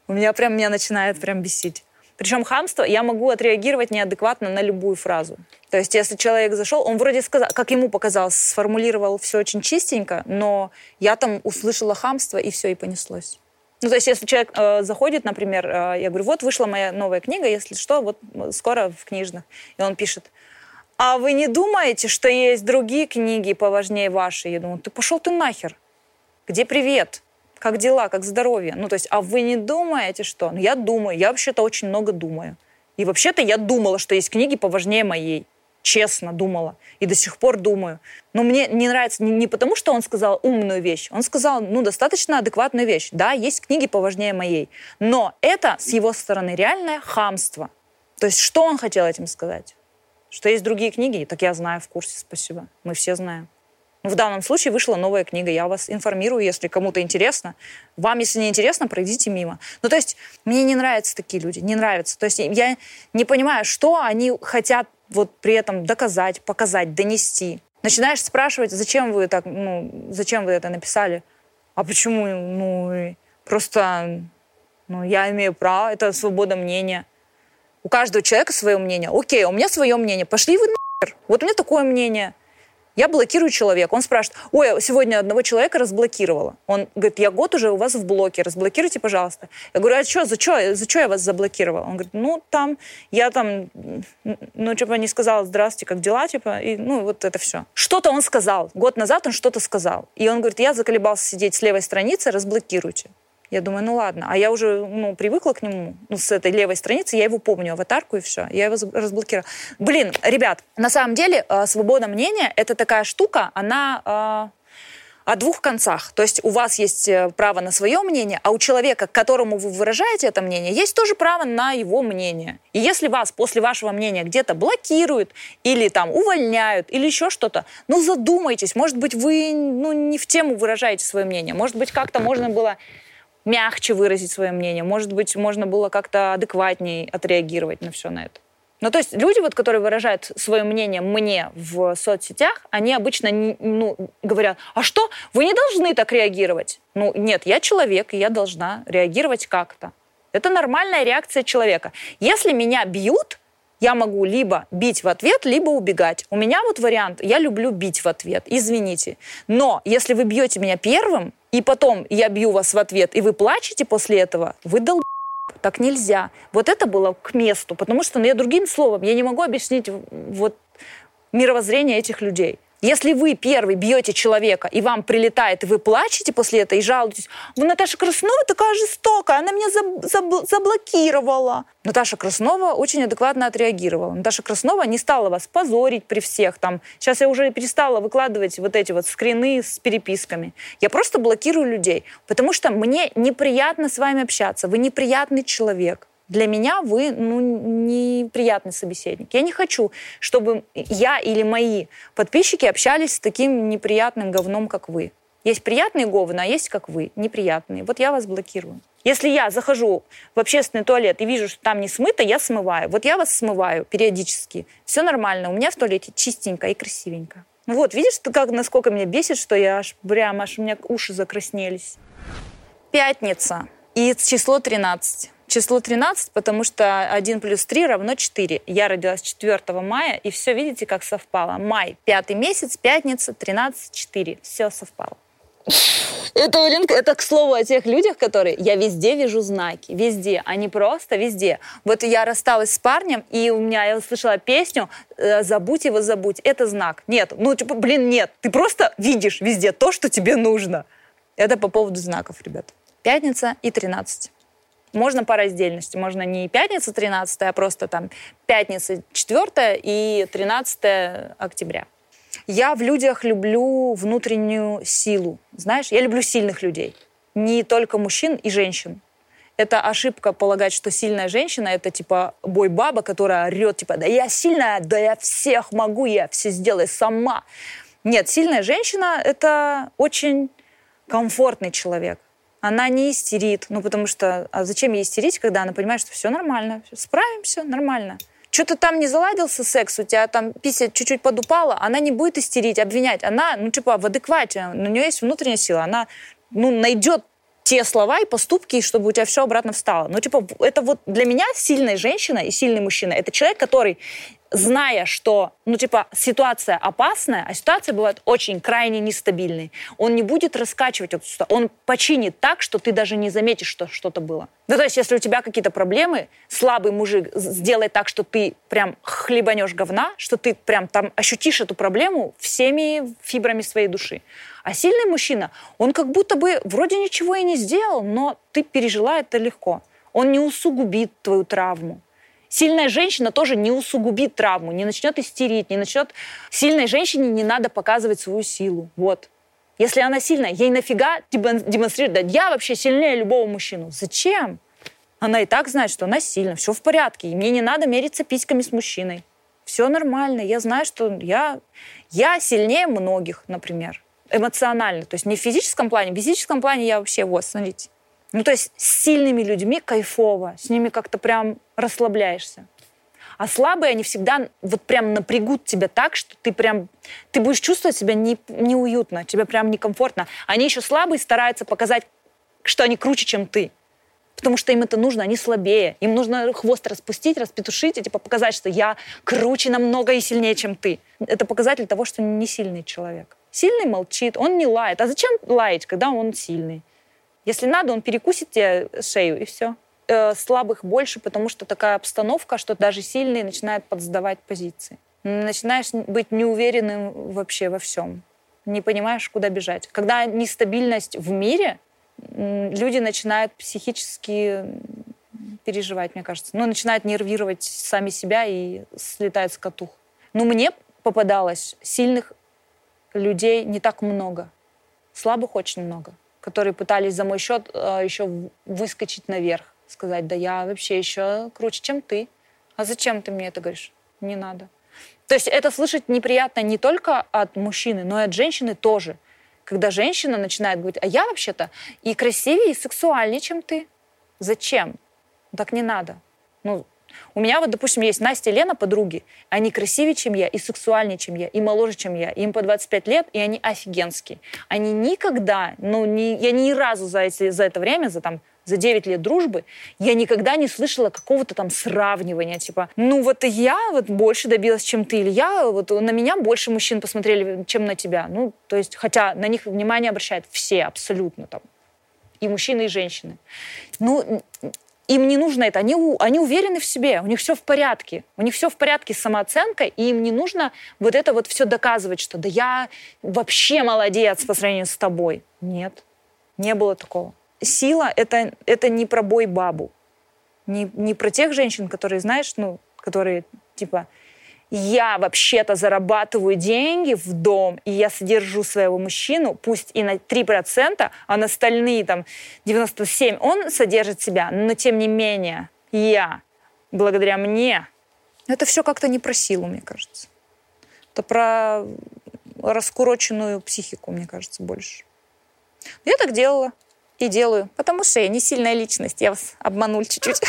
У меня прям, меня начинает прям бесить. Причем хамство я могу отреагировать неадекватно на любую фразу. То есть, если человек зашел, он вроде сказал, как ему показалось, сформулировал все очень чистенько, но я там услышала хамство, и все, и понеслось. Ну, то есть, если человек э, заходит, например, э, я говорю, вот вышла моя новая книга, если что, вот скоро в книжных. И он пишет, а вы не думаете, что есть другие книги поважнее вашей? Я думаю, ты пошел ты нахер. Где привет? Как дела? Как здоровье? Ну, то есть, а вы не думаете, что? Ну, я думаю. Я вообще-то очень много думаю. И вообще-то я думала, что есть книги поважнее моей честно думала и до сих пор думаю. Но мне не нравится не, не потому, что он сказал умную вещь, он сказал, ну, достаточно адекватную вещь. Да, есть книги поважнее моей, но это с его стороны реальное хамство. То есть что он хотел этим сказать? Что есть другие книги? Так я знаю, в курсе, спасибо. Мы все знаем. Ну, в данном случае вышла новая книга. Я вас информирую, если кому-то интересно. Вам, если не интересно, пройдите мимо. Ну, то есть, мне не нравятся такие люди, не нравятся. То есть, я не понимаю, что они хотят вот при этом доказать, показать, донести. Начинаешь спрашивать, зачем вы так, ну, зачем вы это написали? А почему, ну, просто, ну, я имею право, это свобода мнения. У каждого человека свое мнение. Окей, у меня свое мнение. Пошли вы нахер. Вот у меня такое мнение. Я блокирую человека. Он спрашивает, ой, сегодня одного человека разблокировала. Он говорит, я год уже у вас в блоке, разблокируйте, пожалуйста. Я говорю, а что, за что, за что я вас заблокировала? Он говорит, ну, там, я там, ну, типа, не сказала, здравствуйте, как дела, типа, и, ну, вот это все. Что-то он сказал. Год назад он что-то сказал. И он говорит, я заколебался сидеть с левой страницы, разблокируйте. Я думаю, ну ладно. А я уже ну, привыкла к нему, ну, с этой левой страницы, я его помню, аватарку и все. Я его разблокировала. Блин, ребят, на самом деле э, свобода мнения — это такая штука, она... Э, о двух концах. То есть у вас есть э, право на свое мнение, а у человека, которому вы выражаете это мнение, есть тоже право на его мнение. И если вас после вашего мнения где-то блокируют или там увольняют или еще что-то, ну задумайтесь, может быть вы ну, не в тему выражаете свое мнение, может быть как-то можно было мягче выразить свое мнение. Может быть, можно было как-то адекватнее отреагировать на все на это. Ну, то есть люди, вот, которые выражают свое мнение мне в соцсетях, они обычно ну, говорят, а что, вы не должны так реагировать? Ну, нет, я человек, и я должна реагировать как-то. Это нормальная реакция человека. Если меня бьют, я могу либо бить в ответ, либо убегать. У меня вот вариант, я люблю бить в ответ, извините. Но если вы бьете меня первым, и потом я бью вас в ответ, и вы плачете после этого, вы дол... Так нельзя. Вот это было к месту, потому что ну, я другим словом, я не могу объяснить вот мировоззрение этих людей. Если вы первый бьете человека, и вам прилетает, и вы плачете после этого, и жалуетесь, вы Наташа Краснова такая жестокая, она меня заб- заб- заблокировала. Наташа Краснова очень адекватно отреагировала. Наташа Краснова не стала вас позорить при всех. Там. Сейчас я уже перестала выкладывать вот эти вот скрины с переписками. Я просто блокирую людей, потому что мне неприятно с вами общаться. Вы неприятный человек для меня вы ну, неприятный собеседник. Я не хочу, чтобы я или мои подписчики общались с таким неприятным говном, как вы. Есть приятные говны, а есть, как вы, неприятные. Вот я вас блокирую. Если я захожу в общественный туалет и вижу, что там не смыто, я смываю. Вот я вас смываю периодически. Все нормально. У меня в туалете чистенько и красивенько. Вот, видишь, как, насколько меня бесит, что я аж прям, аж у меня уши закраснелись. Пятница. И число 13. Число 13, потому что 1 плюс 3 равно 4. Я родилась 4 мая, и все, видите, как совпало. Май, пятый месяц, пятница, 13, 4. Все совпало. Это, блин, это к слову о тех людях, которые я везде вижу знаки, везде, они просто везде. Вот я рассталась с парнем, и у меня, я услышала песню э, «Забудь его, забудь». Это знак. Нет, ну, типа, блин, нет. Ты просто видишь везде то, что тебе нужно. Это по поводу знаков, ребят. Пятница и 13. Можно по раздельности. Можно не пятница 13, а просто там пятница 4 и 13 октября. Я в людях люблю внутреннюю силу. Знаешь, я люблю сильных людей. Не только мужчин и женщин. Это ошибка полагать, что сильная женщина это типа бой-баба, которая орет, типа, да я сильная, да я всех могу, я все сделаю сама. Нет, сильная женщина это очень комфортный человек. Она не истерит, ну потому что, а зачем ей истерить, когда она понимает, что все нормально, справимся, нормально что-то там не заладился секс, у тебя там пися чуть-чуть подупала, она не будет истерить, обвинять. Она, ну, типа, в адеквате, у нее есть внутренняя сила, она, ну, найдет те слова и поступки, чтобы у тебя все обратно встало. Ну, типа, это вот для меня сильная женщина и сильный мужчина. Это человек, который зная, что, ну, типа, ситуация опасная, а ситуация бывает очень крайне нестабильной, он не будет раскачивать эту ситуацию, он починит так, что ты даже не заметишь, что что-то было. Ну, то есть, если у тебя какие-то проблемы, слабый мужик сделает так, что ты прям хлебанешь говна, что ты прям там ощутишь эту проблему всеми фибрами своей души. А сильный мужчина, он как будто бы вроде ничего и не сделал, но ты пережила это легко. Он не усугубит твою травму сильная женщина тоже не усугубит травму, не начнет истерить, не начнет... Сильной женщине не надо показывать свою силу. Вот. Если она сильная, ей нафига демонстрировать, да я вообще сильнее любого мужчину. Зачем? Она и так знает, что она сильна, все в порядке, и мне не надо мериться письками с мужчиной. Все нормально, я знаю, что я, я сильнее многих, например, эмоционально. То есть не в физическом плане, в физическом плане я вообще, вот, смотрите, ну, то есть с сильными людьми кайфово, с ними как-то прям расслабляешься. А слабые, они всегда вот прям напрягут тебя так, что ты прям, ты будешь чувствовать себя не, неуютно, тебе прям некомфортно. Они еще слабые стараются показать, что они круче, чем ты. Потому что им это нужно, они слабее. Им нужно хвост распустить, распетушить и типа показать, что я круче намного и сильнее, чем ты. Это показатель того, что не сильный человек. Сильный молчит, он не лает. А зачем лаять, когда он сильный? Если надо, он перекусит тебе шею, и все. Э, слабых больше, потому что такая обстановка, что даже сильные начинают подсдавать позиции. Начинаешь быть неуверенным вообще во всем. Не понимаешь, куда бежать. Когда нестабильность в мире, люди начинают психически переживать, мне кажется. Ну, начинают нервировать сами себя и слетают с катух. Ну, мне попадалось сильных людей не так много. Слабых очень много которые пытались за мой счет э, еще выскочить наверх, сказать, да я вообще еще круче, чем ты. А зачем ты мне это говоришь? Не надо. То есть это слышать неприятно не только от мужчины, но и от женщины тоже. Когда женщина начинает говорить, а я вообще-то и красивее, и сексуальнее, чем ты. Зачем? Так не надо. Ну, у меня вот, допустим, есть Настя и Лена, подруги. Они красивее, чем я, и сексуальнее, чем я, и моложе, чем я. Им по 25 лет, и они офигенские. Они никогда, ну, не, я ни разу за, эти, за это время, за там за 9 лет дружбы, я никогда не слышала какого-то там сравнивания, типа, ну вот я вот больше добилась, чем ты, или я, вот на меня больше мужчин посмотрели, чем на тебя. Ну, то есть, хотя на них внимание обращают все абсолютно там, и мужчины, и женщины. Ну, им не нужно это, они, они уверены в себе, у них все в порядке, у них все в порядке с самооценкой, и им не нужно вот это вот все доказывать, что да я вообще молодец по сравнению с тобой. Нет, не было такого. Сила это, — это не про бой бабу, не, не про тех женщин, которые, знаешь, ну, которые типа я вообще-то зарабатываю деньги в дом, и я содержу своего мужчину, пусть и на 3%, а на остальные там 97% он содержит себя, но тем не менее я, благодаря мне, это все как-то не про силу, мне кажется. Это про раскуроченную психику, мне кажется, больше. Я так делала и делаю, потому что я не сильная личность, я вас обманула чуть-чуть.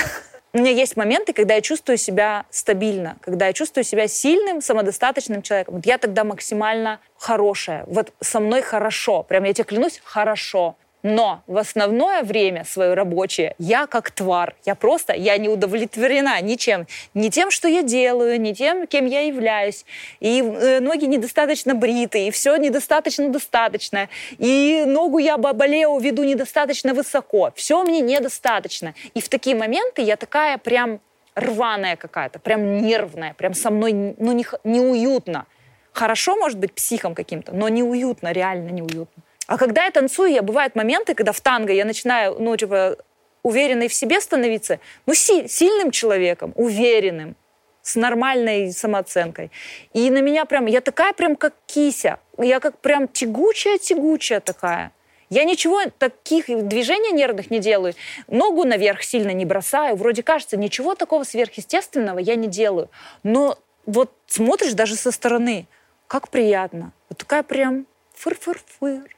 У меня есть моменты, когда я чувствую себя стабильно, когда я чувствую себя сильным, самодостаточным человеком. Вот я тогда максимально хорошая. Вот со мной хорошо. Прям я тебе клянусь, хорошо. Но в основное время свое рабочее я как твар. Я просто, я не удовлетворена ничем. Ни тем, что я делаю, ни тем, кем я являюсь. И э, ноги недостаточно бриты, и все недостаточно достаточно. И ногу я бабалео веду недостаточно высоко. Все мне недостаточно. И в такие моменты я такая прям рваная какая-то, прям нервная, прям со мной ну, не, неуютно. Хорошо, может быть, психом каким-то, но неуютно, реально неуютно. А когда я танцую, я бывают моменты, когда в танго я начинаю, ну, типа, уверенной в себе становиться, ну, си- сильным человеком, уверенным, с нормальной самооценкой. И на меня прям, я такая прям как кися, я как прям тягучая-тягучая такая. Я ничего таких движений нервных не делаю. Ногу наверх сильно не бросаю. Вроде кажется, ничего такого сверхъестественного я не делаю. Но вот смотришь даже со стороны, как приятно. Вот такая прям фыр-фыр-фыр.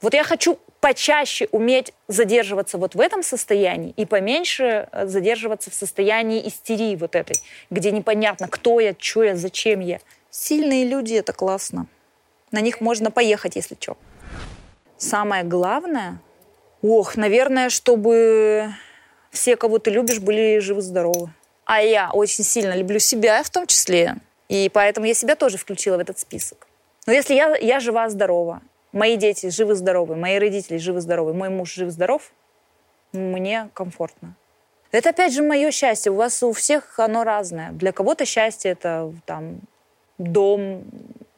Вот я хочу почаще уметь задерживаться вот в этом состоянии и поменьше э, задерживаться в состоянии истерии вот этой, где непонятно, кто я, что я, зачем я. Сильные люди — это классно. На них можно поехать, если что. Самое главное, ох, наверное, чтобы все, кого ты любишь, были живы-здоровы. А я очень сильно люблю себя в том числе. И поэтому я себя тоже включила в этот список. Но если я, я жива-здорова, мои дети живы-здоровы, мои родители живы-здоровы, мой муж жив-здоров, мне комфортно. Это опять же мое счастье. У вас у всех оно разное. Для кого-то счастье это там дом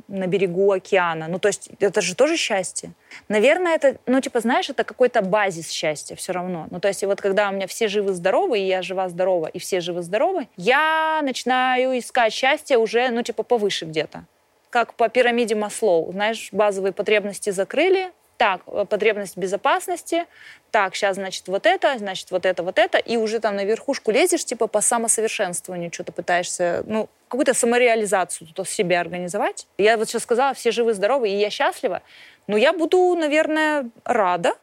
на берегу океана. Ну, то есть это же тоже счастье. Наверное, это, ну, типа, знаешь, это какой-то базис счастья все равно. Ну, то есть вот когда у меня все живы-здоровы, и я жива-здорова, и все живы-здоровы, я начинаю искать счастье уже, ну, типа, повыше где-то как по пирамиде Маслоу. Знаешь, базовые потребности закрыли, так, э, потребность безопасности, так, сейчас, значит, вот это, значит, вот это, вот это, и уже там на верхушку лезешь, типа, по самосовершенствованию что-то пытаешься, ну, какую-то самореализацию тут себе организовать. Я вот сейчас сказала, все живы-здоровы, и я счастлива, но я буду, наверное, рада,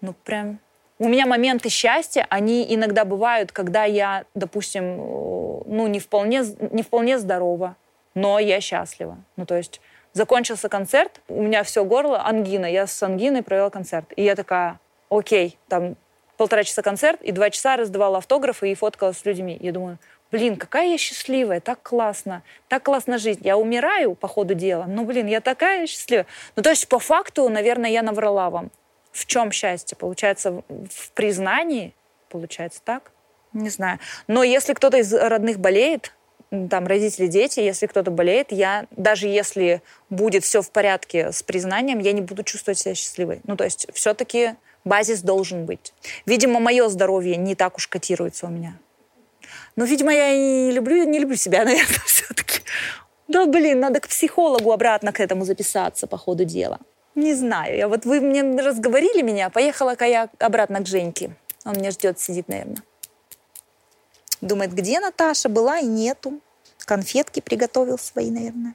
ну, прям... У меня моменты счастья, они иногда бывают, когда я, допустим, э, ну, не вполне, не вполне здорова, но я счастлива. Ну, то есть закончился концерт, у меня все горло, ангина, я с ангиной провела концерт. И я такая, окей, там полтора часа концерт, и два часа раздавала автографы и фоткала с людьми. Я думаю, блин, какая я счастливая, так классно, так классно жить. Я умираю по ходу дела, ну, блин, я такая счастливая. Ну, то есть, по факту, наверное, я наврала вам. В чем счастье? Получается, в признании? Получается так? Не знаю. Но если кто-то из родных болеет, там родители, дети, если кто-то болеет, я даже если будет все в порядке с признанием, я не буду чувствовать себя счастливой. Ну, то есть все-таки базис должен быть. Видимо, мое здоровье не так уж котируется у меня. Но, видимо, я и не люблю, не люблю себя, [laughs] наверное, все-таки. Да, блин, надо к психологу обратно к этому записаться по ходу дела. Не знаю. Я вот вы мне разговорили меня, поехала-ка я обратно к Женьке. Он меня ждет, сидит, наверное. Думает, где Наташа была и нету. Конфетки приготовил свои, наверное.